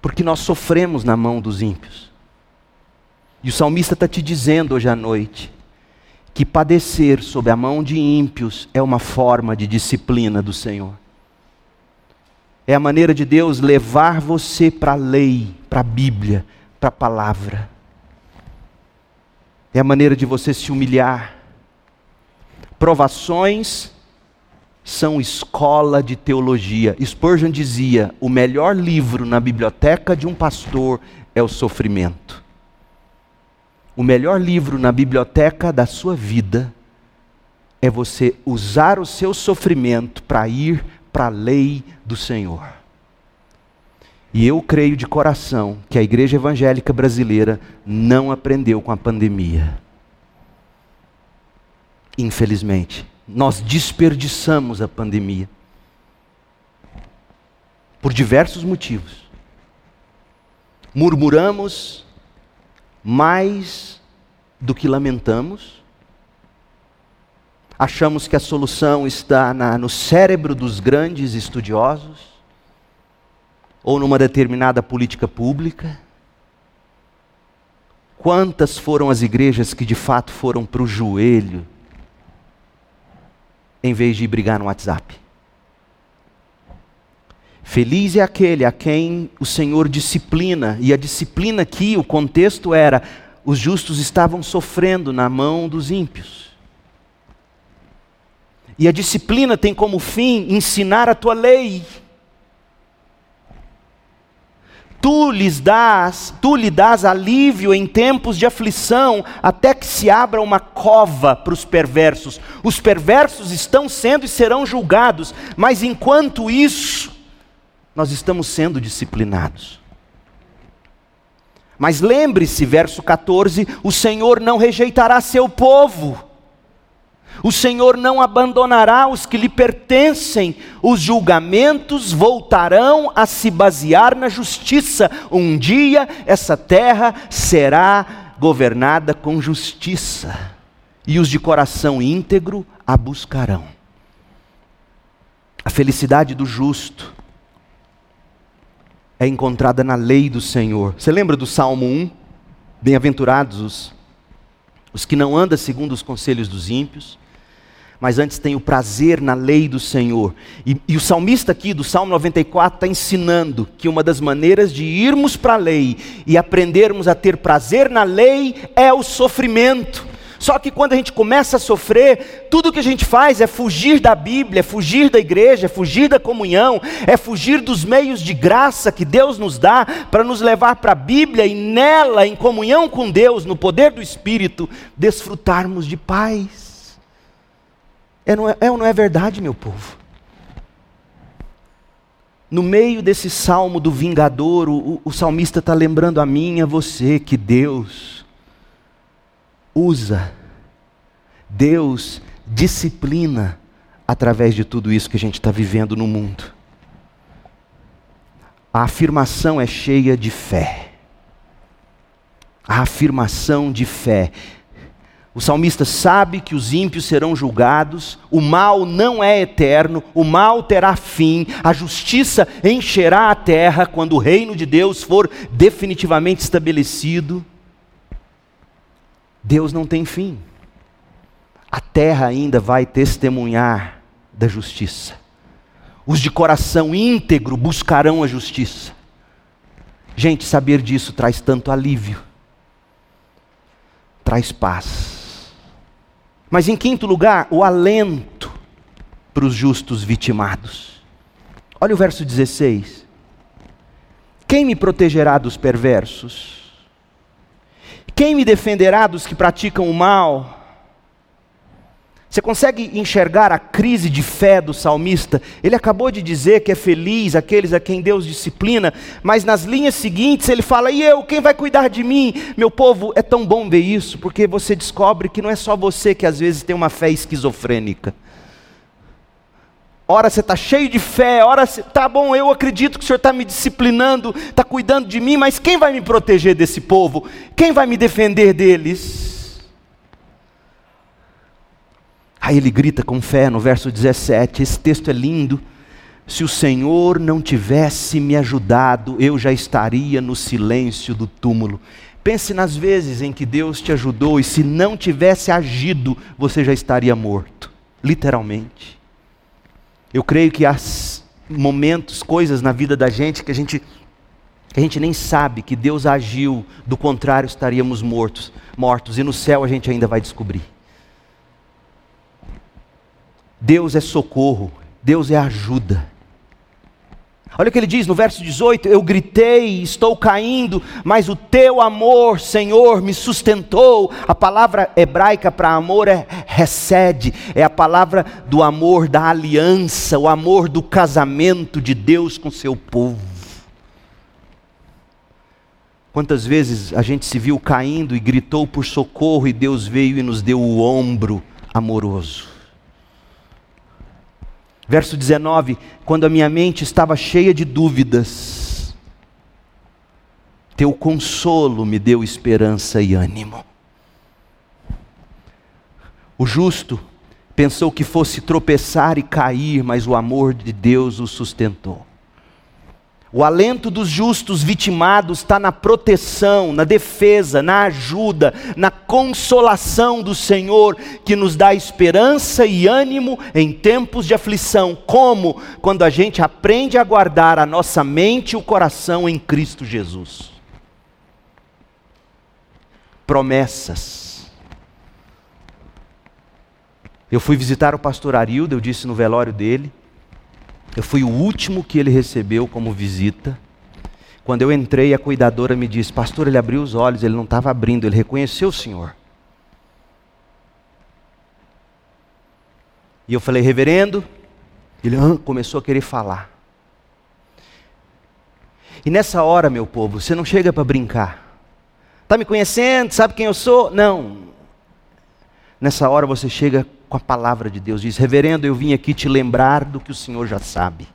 Porque nós sofremos na mão dos ímpios. E o salmista está te dizendo hoje à noite que padecer sob a mão de ímpios é uma forma de disciplina do Senhor. É a maneira de Deus levar você para a lei, para a Bíblia, para a palavra. É a maneira de você se humilhar. Provações são escola de teologia. Spurgeon dizia: o melhor livro na biblioteca de um pastor é o sofrimento. O melhor livro na biblioteca da sua vida é você usar o seu sofrimento para ir para a lei do Senhor. E eu creio de coração que a igreja evangélica brasileira não aprendeu com a pandemia. Infelizmente, nós desperdiçamos a pandemia. Por diversos motivos. Murmuramos mais do que lamentamos achamos que a solução está na, no cérebro dos grandes estudiosos, ou numa determinada política pública. Quantas foram as igrejas que de fato foram para o joelho, em vez de brigar no WhatsApp? Feliz é aquele a quem o Senhor disciplina, e a disciplina aqui, o contexto era: os justos estavam sofrendo na mão dos ímpios. E a disciplina tem como fim ensinar a tua lei. Tu lhes dás, tu lhe dás alívio em tempos de aflição, até que se abra uma cova para os perversos. Os perversos estão sendo e serão julgados, mas enquanto isso, nós estamos sendo disciplinados. Mas lembre-se, verso 14: o Senhor não rejeitará seu povo o Senhor não abandonará os que lhe pertencem, os julgamentos voltarão a se basear na justiça. Um dia essa terra será governada com justiça, e os de coração íntegro a buscarão. A felicidade do justo é encontrada na lei do Senhor. Você lembra do Salmo 1? Bem-aventurados os, os que não andam segundo os conselhos dos ímpios, mas antes tem o prazer na lei do Senhor. E, e o salmista aqui, do Salmo 94, está ensinando que uma das maneiras de irmos para a lei e aprendermos a ter prazer na lei é o sofrimento. Só que quando a gente começa a sofrer, tudo que a gente faz é fugir da Bíblia, é fugir da igreja, é fugir da comunhão, é fugir dos meios de graça que Deus nos dá para nos levar para a Bíblia e nela, em comunhão com Deus, no poder do Espírito, desfrutarmos de paz. É, não é, é ou não é verdade, meu povo? No meio desse salmo do vingador, o, o salmista está lembrando a mim e a você que Deus usa, Deus disciplina através de tudo isso que a gente está vivendo no mundo. A afirmação é cheia de fé. A afirmação de fé O salmista sabe que os ímpios serão julgados, o mal não é eterno, o mal terá fim, a justiça encherá a terra quando o reino de Deus for definitivamente estabelecido. Deus não tem fim. A terra ainda vai testemunhar da justiça. Os de coração íntegro buscarão a justiça. Gente, saber disso traz tanto alívio, traz paz. Mas em quinto lugar, o alento para os justos vitimados. Olha o verso 16. Quem me protegerá dos perversos? Quem me defenderá dos que praticam o mal? Você consegue enxergar a crise de fé do salmista? Ele acabou de dizer que é feliz aqueles a quem Deus disciplina, mas nas linhas seguintes ele fala: E eu, quem vai cuidar de mim? Meu povo, é tão bom ver isso, porque você descobre que não é só você que às vezes tem uma fé esquizofrênica. Ora você está cheio de fé, ora você, tá bom, eu acredito que o Senhor está me disciplinando, está cuidando de mim, mas quem vai me proteger desse povo? Quem vai me defender deles? Aí ele grita com fé no verso 17, esse texto é lindo. Se o Senhor não tivesse me ajudado, eu já estaria no silêncio do túmulo. Pense nas vezes em que Deus te ajudou e se não tivesse agido, você já estaria morto, literalmente. Eu creio que há momentos, coisas na vida da gente que a gente que a gente nem sabe que Deus agiu, do contrário estaríamos mortos, mortos e no céu a gente ainda vai descobrir. Deus é socorro, Deus é ajuda. Olha o que ele diz no verso 18: Eu gritei, estou caindo, mas o teu amor, Senhor, me sustentou. A palavra hebraica para amor é recede, é a palavra do amor da aliança, o amor do casamento de Deus com seu povo. Quantas vezes a gente se viu caindo e gritou por socorro e Deus veio e nos deu o ombro amoroso. Verso 19: Quando a minha mente estava cheia de dúvidas, teu consolo me deu esperança e ânimo. O justo pensou que fosse tropeçar e cair, mas o amor de Deus o sustentou. O alento dos justos vitimados está na proteção, na defesa, na ajuda, na consolação do Senhor, que nos dá esperança e ânimo em tempos de aflição, como quando a gente aprende a guardar a nossa mente e o coração em Cristo Jesus. Promessas. Eu fui visitar o pastor Arildo, eu disse no velório dele, eu fui o último que ele recebeu como visita. Quando eu entrei, a cuidadora me disse: Pastor, ele abriu os olhos, ele não estava abrindo, ele reconheceu o Senhor. E eu falei: Reverendo. Ele ah, começou a querer falar. E nessa hora, meu povo, você não chega para brincar. Está me conhecendo? Sabe quem eu sou? Não. Nessa hora você chega com a palavra de Deus. Diz: Reverendo, eu vim aqui te lembrar do que o Senhor já sabe.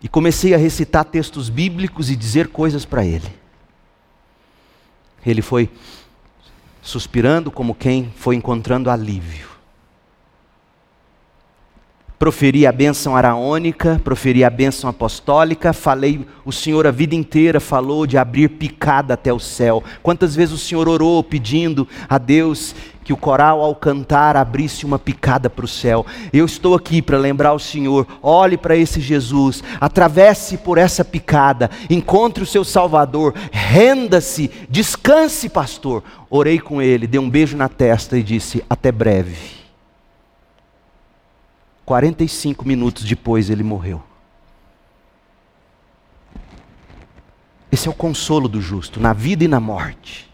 E comecei a recitar textos bíblicos e dizer coisas para ele. Ele foi suspirando como quem foi encontrando alívio proferi a bênção araônica, proferi a bênção apostólica, falei, o Senhor a vida inteira falou de abrir picada até o céu. Quantas vezes o Senhor orou pedindo a Deus que o coral ao cantar abrisse uma picada para o céu. Eu estou aqui para lembrar o Senhor, olhe para esse Jesus, atravesse por essa picada, encontre o seu Salvador, renda-se, descanse, pastor. Orei com ele, dei um beijo na testa e disse: até breve. 45 minutos depois ele morreu. Esse é o consolo do justo, na vida e na morte.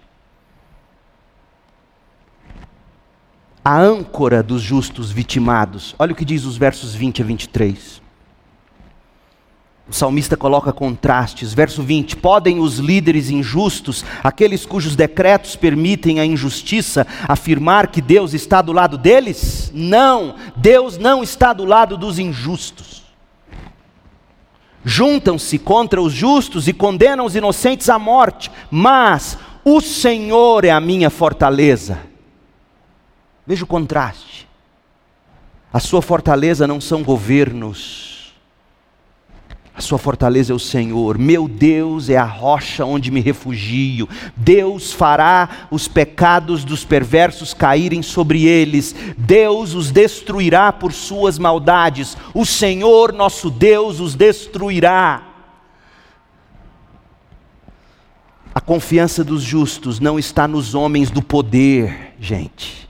A âncora dos justos vitimados. Olha o que diz os versos 20 a 23. O salmista coloca contrastes. Verso 20: Podem os líderes injustos, aqueles cujos decretos permitem a injustiça, afirmar que Deus está do lado deles? Não, Deus não está do lado dos injustos. Juntam-se contra os justos e condenam os inocentes à morte, mas o Senhor é a minha fortaleza. Veja o contraste. A sua fortaleza não são governos, a sua fortaleza é o Senhor. Meu Deus é a rocha onde me refugio. Deus fará os pecados dos perversos caírem sobre eles. Deus os destruirá por suas maldades. O Senhor, nosso Deus, os destruirá. A confiança dos justos não está nos homens do poder, gente.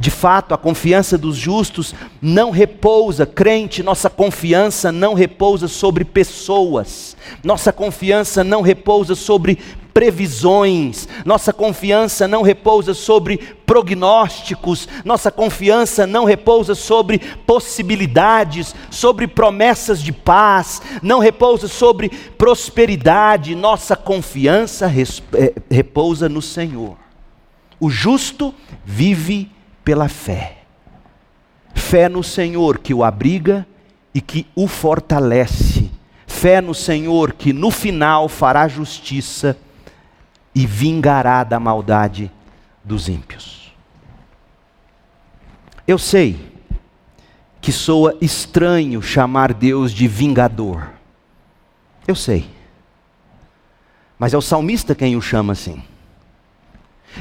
De fato, a confiança dos justos não repousa, crente, nossa confiança não repousa sobre pessoas, nossa confiança não repousa sobre previsões, nossa confiança não repousa sobre prognósticos, nossa confiança não repousa sobre possibilidades, sobre promessas de paz, não repousa sobre prosperidade, nossa confiança eh, repousa no Senhor. O justo vive pela fé. Fé no Senhor que o abriga e que o fortalece. Fé no Senhor que no final fará justiça e vingará da maldade dos ímpios. Eu sei que soa estranho chamar Deus de vingador. Eu sei. Mas é o salmista quem o chama assim.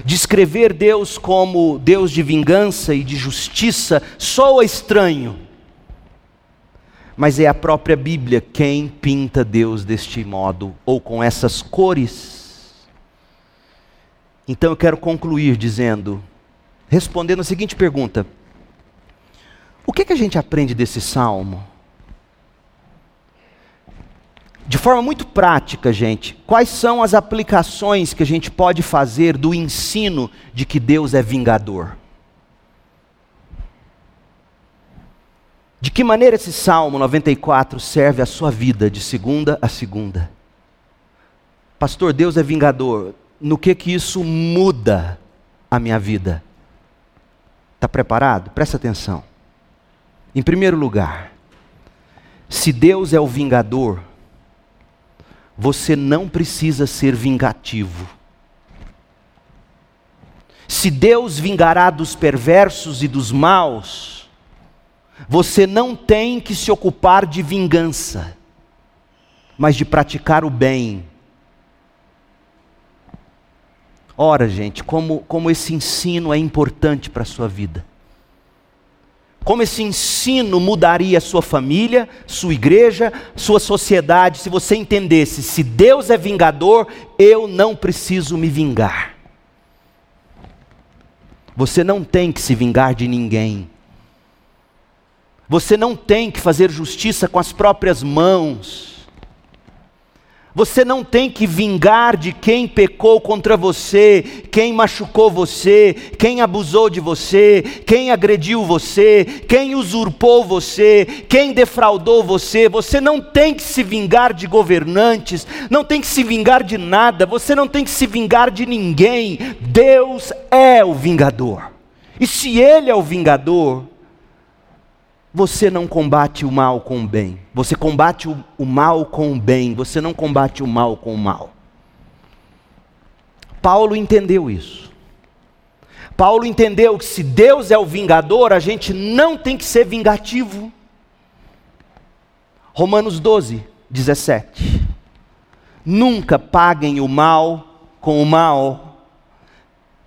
Descrever Deus como Deus de vingança e de justiça soa estranho. Mas é a própria Bíblia quem pinta Deus deste modo, ou com essas cores. Então eu quero concluir dizendo, respondendo a seguinte pergunta: O que, que a gente aprende desse salmo? De forma muito prática, gente, quais são as aplicações que a gente pode fazer do ensino de que Deus é vingador? De que maneira esse Salmo 94 serve a sua vida de segunda a segunda? Pastor, Deus é vingador. No que que isso muda a minha vida? Está preparado? Presta atenção. Em primeiro lugar, se Deus é o vingador, você não precisa ser vingativo. Se Deus vingará dos perversos e dos maus, você não tem que se ocupar de vingança, mas de praticar o bem. Ora, gente, como, como esse ensino é importante para a sua vida como esse ensino mudaria sua família, sua igreja, sua sociedade, se você entendesse: se Deus é vingador, eu não preciso me vingar. Você não tem que se vingar de ninguém. Você não tem que fazer justiça com as próprias mãos. Você não tem que vingar de quem pecou contra você, quem machucou você, quem abusou de você, quem agrediu você, quem usurpou você, quem defraudou você. Você não tem que se vingar de governantes, não tem que se vingar de nada, você não tem que se vingar de ninguém. Deus é o vingador. E se Ele é o vingador, você não combate o mal com o bem. Você combate o, o, mal com o bem. Você não combate o mal com o mal. Paulo entendeu isso. Paulo entendeu que se Deus é o vingador, a gente não tem que ser vingativo. Romanos 12, 17. Nunca paguem o mal com o mal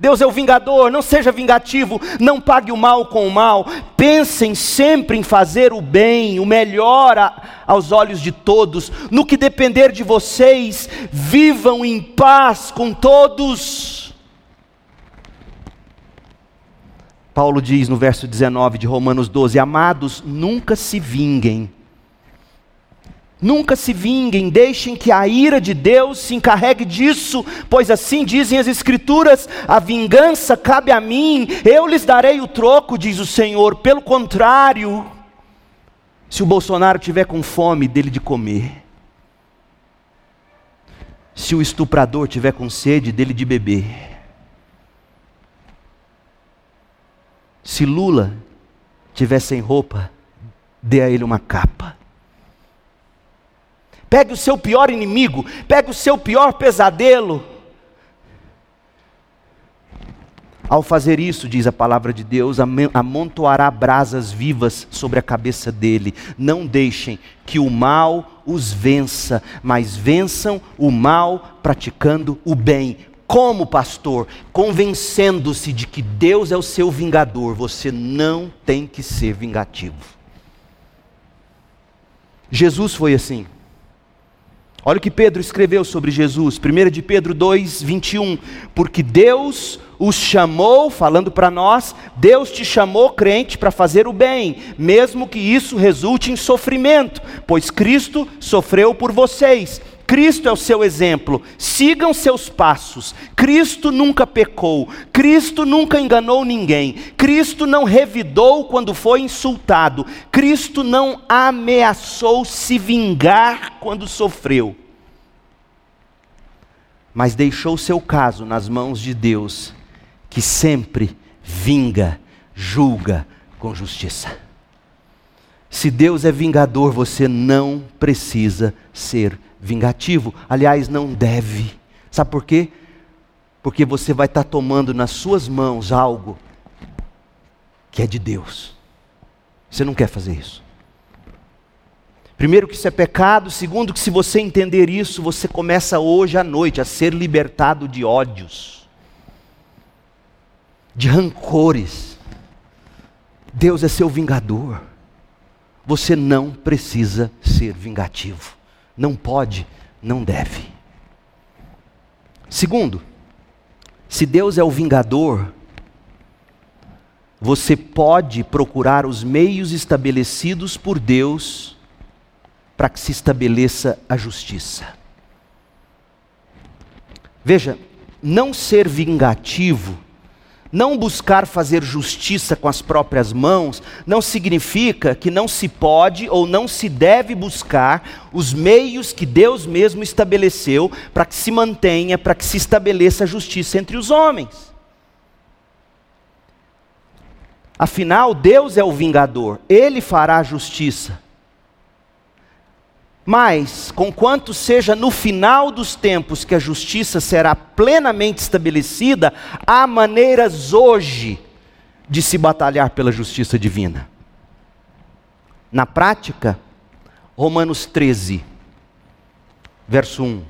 Deus é o vingador, não seja vingativo, não pague o mal com o mal. Pensem sempre em fazer o bem, o melhor a, aos olhos de todos. No que depender de vocês, vivam em paz com todos. Paulo diz no verso 19 de Romanos 12: Amados, nunca se vinguem Nunca se vinguem, deixem que a ira de Deus se encarregue disso, pois assim dizem as Escrituras: a vingança cabe a mim, eu lhes darei o troco, diz o Senhor. Pelo contrário, se o Bolsonaro tiver com fome, dele de comer. Se o estuprador tiver com sede, dele de beber. Se Lula tiver sem roupa, dê a ele uma capa. Pegue o seu pior inimigo, pegue o seu pior pesadelo, Ao fazer isso, diz a palavra de Deus, amontoará brasas vivas sobre a cabeça dele. Não deixem que o mal os vença, mas vençam o mal praticando o bem. Como pastor, convencendo-se de que Deus é o seu vingador, você não tem que ser vingativo. Jesus foi assim. Olha o que Pedro escreveu sobre Jesus, 1 de Pedro 2, 21. Porque Deus os chamou, falando para nós, Deus te chamou, crente, para fazer o bem, mesmo que isso resulte em sofrimento, pois Cristo sofreu por vocês. Cristo é o seu exemplo, sigam seus passos. Cristo nunca pecou, Cristo nunca enganou ninguém, Cristo não revidou quando foi insultado, Cristo não ameaçou se vingar quando sofreu, mas deixou seu caso nas mãos de Deus que sempre vinga, julga com justiça. Se Deus é vingador, você não precisa ser vingativo. Aliás, não deve. Sabe por quê? Porque você vai estar tomando nas suas mãos algo que é de Deus. Você não quer fazer isso. Primeiro, que isso é pecado. Segundo, que se você entender isso, você começa hoje à noite a ser libertado de ódios de rancores. Deus é seu vingador. Você não precisa ser vingativo. Não pode, não deve. Segundo, se Deus é o vingador, você pode procurar os meios estabelecidos por Deus para que se estabeleça a justiça. Veja, não ser vingativo não buscar fazer justiça com as próprias mãos não significa que não se pode ou não se deve buscar os meios que Deus mesmo estabeleceu para que se mantenha, para que se estabeleça a justiça entre os homens. Afinal, Deus é o vingador, ele fará a justiça. Mas, conquanto seja no final dos tempos que a justiça será plenamente estabelecida, há maneiras hoje de se batalhar pela justiça divina. Na prática, Romanos 13, verso 1.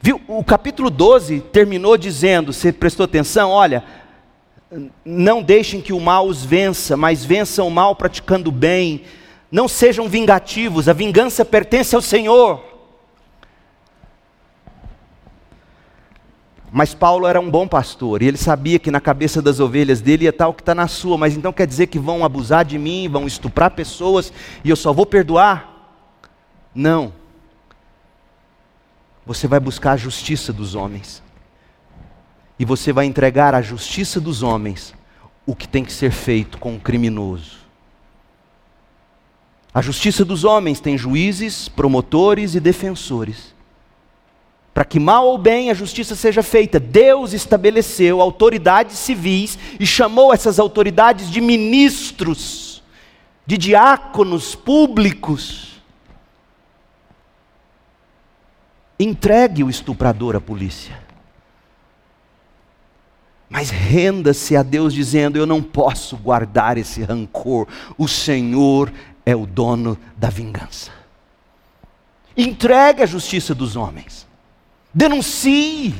Viu? O capítulo 12 terminou dizendo: você prestou atenção? Olha, não deixem que o mal os vença, mas vençam o mal praticando o bem não sejam vingativos, a vingança pertence ao Senhor. Mas Paulo era um bom pastor e ele sabia que na cabeça das ovelhas dele ia o que está na sua. Mas então quer dizer que vão abusar de mim, vão estuprar pessoas e eu só vou perdoar? Não. Você vai buscar a justiça dos homens. E você vai entregar à justiça dos homens o que tem que ser feito com o criminoso. A justiça dos homens tem juízes, promotores e defensores. Para que mal ou bem a justiça seja feita, Deus estabeleceu autoridades civis e chamou essas autoridades de ministros, de diáconos públicos. Entregue o estuprador à polícia. Mas renda-se a Deus dizendo: Eu não posso guardar esse rancor. O Senhor é o dono da vingança. Entregue a justiça dos homens. Denuncie.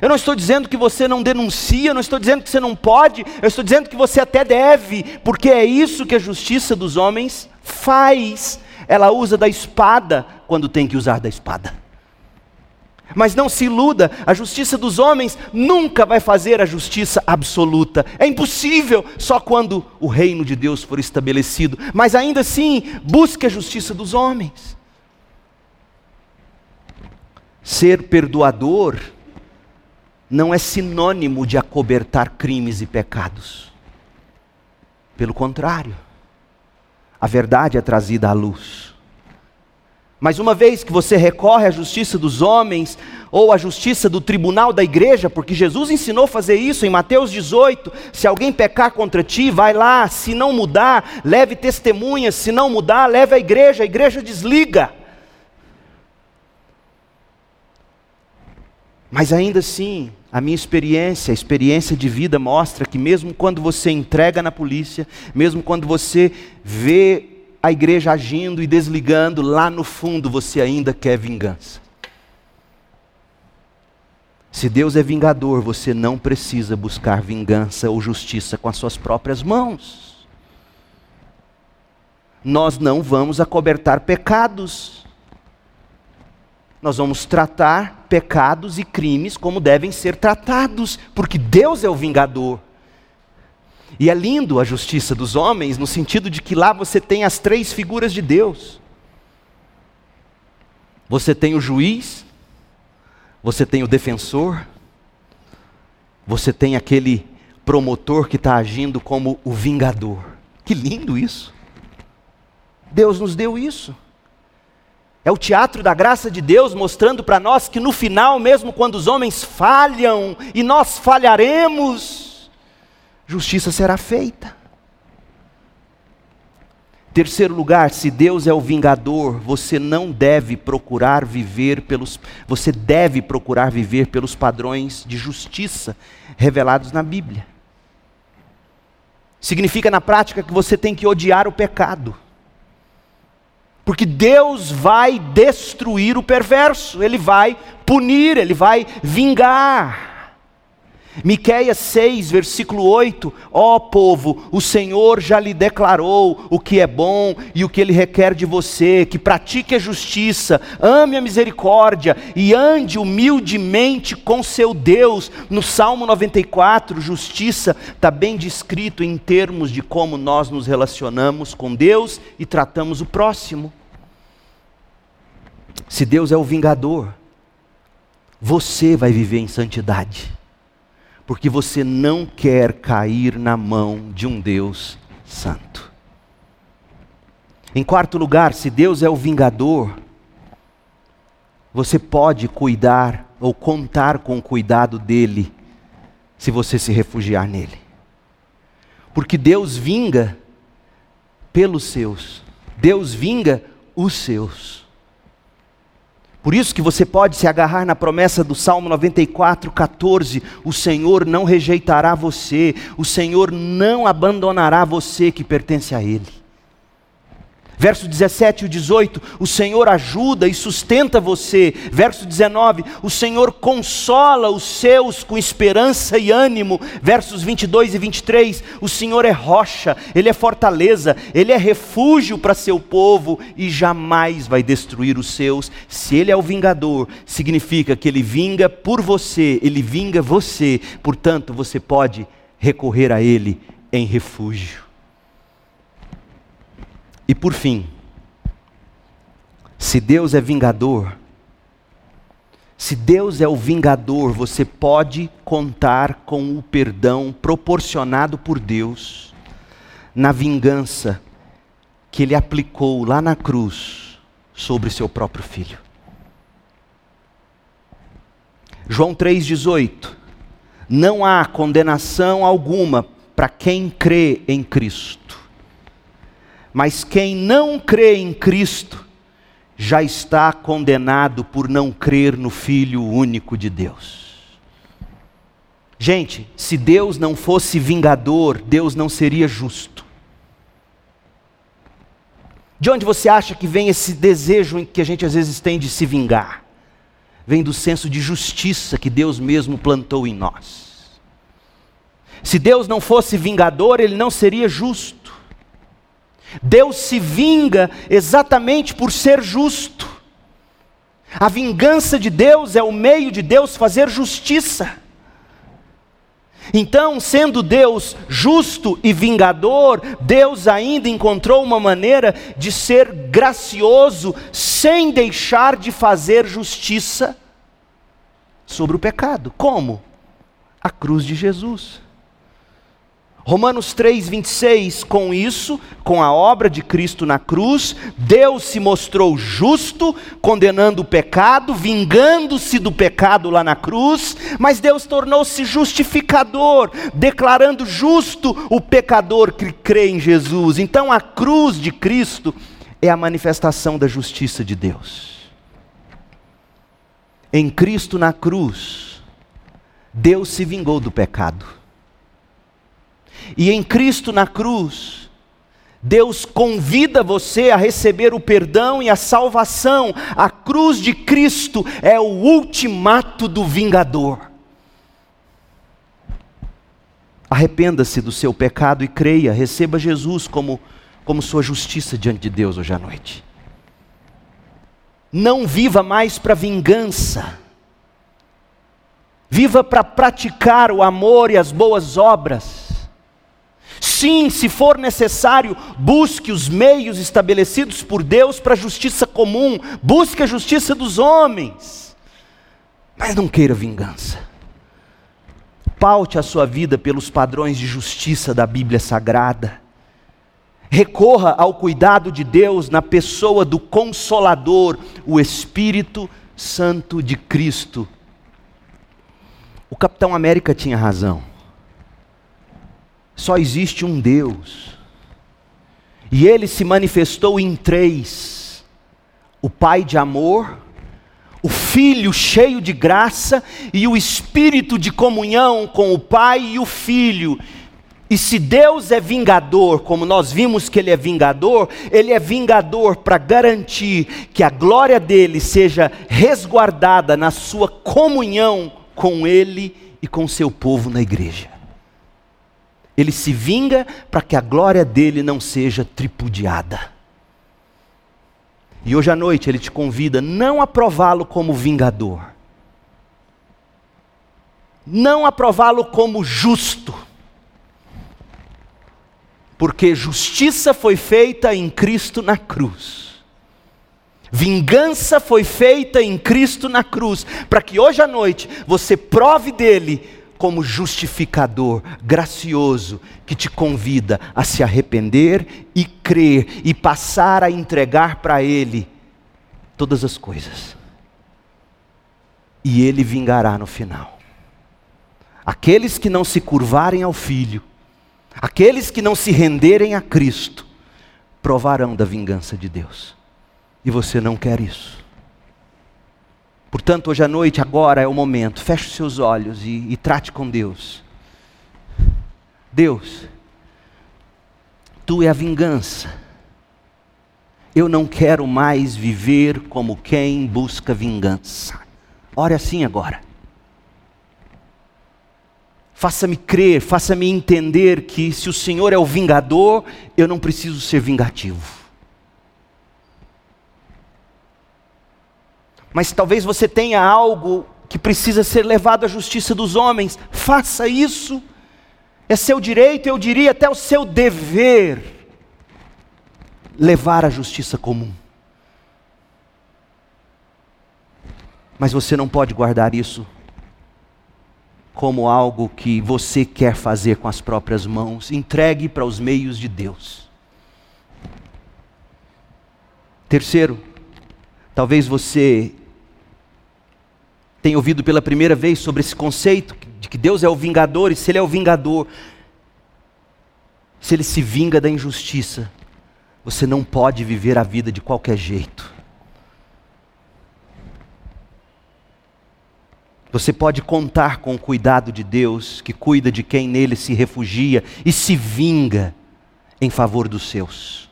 Eu não estou dizendo que você não denuncia, eu não estou dizendo que você não pode, eu estou dizendo que você até deve, porque é isso que a justiça dos homens faz. Ela usa da espada quando tem que usar da espada. Mas não se iluda, a justiça dos homens nunca vai fazer a justiça absoluta. É impossível, só quando o reino de Deus for estabelecido. Mas ainda assim, busque a justiça dos homens. Ser perdoador não é sinônimo de acobertar crimes e pecados. Pelo contrário, a verdade é trazida à luz. Mas uma vez que você recorre à justiça dos homens, ou à justiça do tribunal da igreja, porque Jesus ensinou a fazer isso em Mateus 18: se alguém pecar contra ti, vai lá, se não mudar, leve testemunhas, se não mudar, leve a igreja, a igreja desliga. Mas ainda assim, a minha experiência, a experiência de vida mostra que mesmo quando você entrega na polícia, mesmo quando você vê a igreja agindo e desligando, lá no fundo você ainda quer vingança. Se Deus é vingador, você não precisa buscar vingança ou justiça com as suas próprias mãos. Nós não vamos acobertar pecados. Nós vamos tratar pecados e crimes como devem ser tratados, porque Deus é o vingador. E é lindo a justiça dos homens, no sentido de que lá você tem as três figuras de Deus. Você tem o juiz, você tem o defensor, você tem aquele promotor que está agindo como o vingador. Que lindo isso! Deus nos deu isso. É o teatro da graça de Deus mostrando para nós que no final, mesmo quando os homens falham e nós falharemos, justiça será feita. Terceiro lugar, se Deus é o vingador, você não deve procurar viver pelos você deve procurar viver pelos padrões de justiça revelados na Bíblia. Significa na prática que você tem que odiar o pecado. Porque Deus vai destruir o perverso, ele vai punir, ele vai vingar. Miqueias 6, versículo 8: Ó oh, povo, o Senhor já lhe declarou o que é bom e o que ele requer de você, que pratique a justiça, ame a misericórdia e ande humildemente com seu Deus. No Salmo 94, justiça está bem descrito em termos de como nós nos relacionamos com Deus e tratamos o próximo. Se Deus é o vingador, você vai viver em santidade porque você não quer cair na mão de um Deus santo. Em quarto lugar, se Deus é o vingador, você pode cuidar ou contar com o cuidado dele, se você se refugiar nele. Porque Deus vinga pelos seus, Deus vinga os seus. Por isso que você pode se agarrar na promessa do Salmo 94, 14: o Senhor não rejeitará você, o Senhor não abandonará você que pertence a Ele. Verso 17 e 18, o Senhor ajuda e sustenta você. Verso 19, o Senhor consola os seus com esperança e ânimo. Versos 22 e 23, o Senhor é rocha, Ele é fortaleza, Ele é refúgio para seu povo e jamais vai destruir os seus. Se Ele é o vingador, significa que Ele vinga por você, Ele vinga você, portanto você pode recorrer a Ele em refúgio. E por fim, se Deus é vingador, se Deus é o vingador, você pode contar com o perdão proporcionado por Deus na vingança que Ele aplicou lá na cruz sobre seu próprio filho. João 3,18: Não há condenação alguma para quem crê em Cristo mas quem não crê em Cristo já está condenado por não crer no Filho único de Deus. Gente, se Deus não fosse vingador, Deus não seria justo. De onde você acha que vem esse desejo que a gente às vezes tem de se vingar? Vem do senso de justiça que Deus mesmo plantou em nós. Se Deus não fosse vingador, ele não seria justo. Deus se vinga exatamente por ser justo. A vingança de Deus é o meio de Deus fazer justiça. Então, sendo Deus justo e vingador, Deus ainda encontrou uma maneira de ser gracioso sem deixar de fazer justiça sobre o pecado. Como? A cruz de Jesus. Romanos 3, 26, com isso, com a obra de Cristo na cruz, Deus se mostrou justo, condenando o pecado, vingando-se do pecado lá na cruz, mas Deus tornou-se justificador, declarando justo o pecador que crê em Jesus. Então a cruz de Cristo é a manifestação da justiça de Deus. Em Cristo na cruz, Deus se vingou do pecado. E em Cristo na cruz, Deus convida você a receber o perdão e a salvação. A cruz de Cristo é o ultimato do vingador. Arrependa-se do seu pecado e creia, receba Jesus como, como sua justiça diante de Deus hoje à noite. Não viva mais para vingança. Viva para praticar o amor e as boas obras. Sim, se for necessário, busque os meios estabelecidos por Deus para a justiça comum, busque a justiça dos homens, mas não queira vingança paute a sua vida pelos padrões de justiça da Bíblia Sagrada. Recorra ao cuidado de Deus na pessoa do Consolador, o Espírito Santo de Cristo. O Capitão América tinha razão. Só existe um Deus. E ele se manifestou em três: o Pai de amor, o Filho cheio de graça e o Espírito de comunhão com o Pai e o Filho. E se Deus é vingador, como nós vimos que Ele é vingador, Ele é vingador para garantir que a glória dele seja resguardada na sua comunhão com Ele e com seu povo na igreja. Ele se vinga para que a glória dele não seja tripudiada. E hoje à noite ele te convida não a prová-lo como vingador, não a prová-lo como justo, porque justiça foi feita em Cristo na cruz. Vingança foi feita em Cristo na cruz, para que hoje à noite você prove dele como justificador gracioso que te convida a se arrepender e crer e passar a entregar para Ele todas as coisas. E Ele vingará no final. Aqueles que não se curvarem ao Filho, aqueles que não se renderem a Cristo, provarão da vingança de Deus. E você não quer isso. Portanto, hoje à noite, agora é o momento. Feche os seus olhos e, e trate com Deus. Deus, Tu é a vingança. Eu não quero mais viver como quem busca vingança. Ore assim agora. Faça-me crer, faça-me entender que se o Senhor é o vingador, eu não preciso ser vingativo. Mas talvez você tenha algo que precisa ser levado à justiça dos homens, faça isso. É seu direito, eu diria até o seu dever, levar a justiça comum. Mas você não pode guardar isso como algo que você quer fazer com as próprias mãos. Entregue para os meios de Deus. Terceiro, talvez você tem ouvido pela primeira vez sobre esse conceito de que Deus é o vingador, e se Ele é o vingador, se Ele se vinga da injustiça, você não pode viver a vida de qualquer jeito. Você pode contar com o cuidado de Deus, que cuida de quem nele se refugia e se vinga em favor dos seus.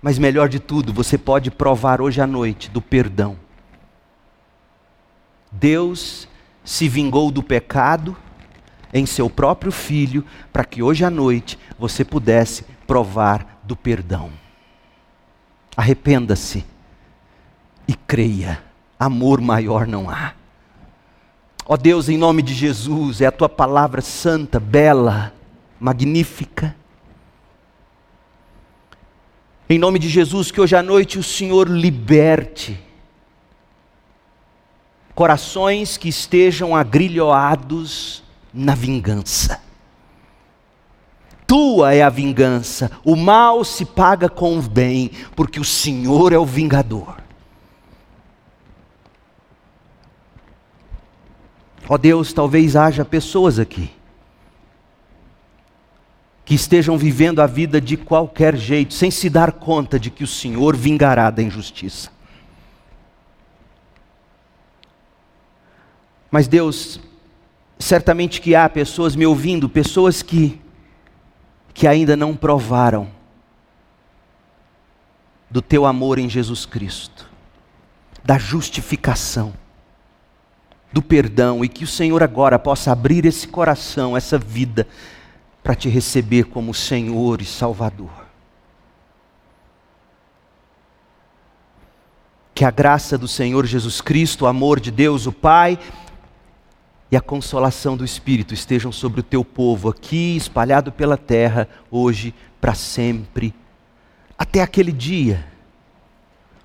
Mas melhor de tudo, você pode provar hoje à noite do perdão Deus se vingou do pecado em seu próprio filho, para que hoje à noite você pudesse provar do perdão. Arrependa-se e creia, amor maior não há. Ó Deus, em nome de Jesus, é a tua palavra santa, bela, magnífica. Em nome de Jesus, que hoje à noite o Senhor liberte corações que estejam agrilhoados na vingança. Tua é a vingança, o mal se paga com o bem, porque o Senhor é o vingador. Ó oh Deus, talvez haja pessoas aqui que estejam vivendo a vida de qualquer jeito, sem se dar conta de que o Senhor vingará da injustiça. Mas Deus, certamente que há pessoas me ouvindo, pessoas que que ainda não provaram do teu amor em Jesus Cristo, da justificação, do perdão e que o Senhor agora possa abrir esse coração, essa vida para te receber como Senhor e Salvador. Que a graça do Senhor Jesus Cristo, o amor de Deus, o Pai, e a consolação do Espírito estejam sobre o teu povo aqui, espalhado pela terra, hoje, para sempre, até aquele dia,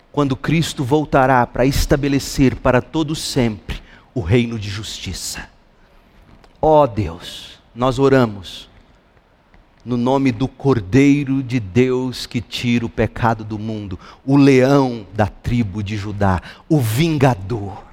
quando Cristo voltará para estabelecer para todo sempre o reino de justiça. Ó oh Deus, nós oramos no nome do Cordeiro de Deus que tira o pecado do mundo, o leão da tribo de Judá, o vingador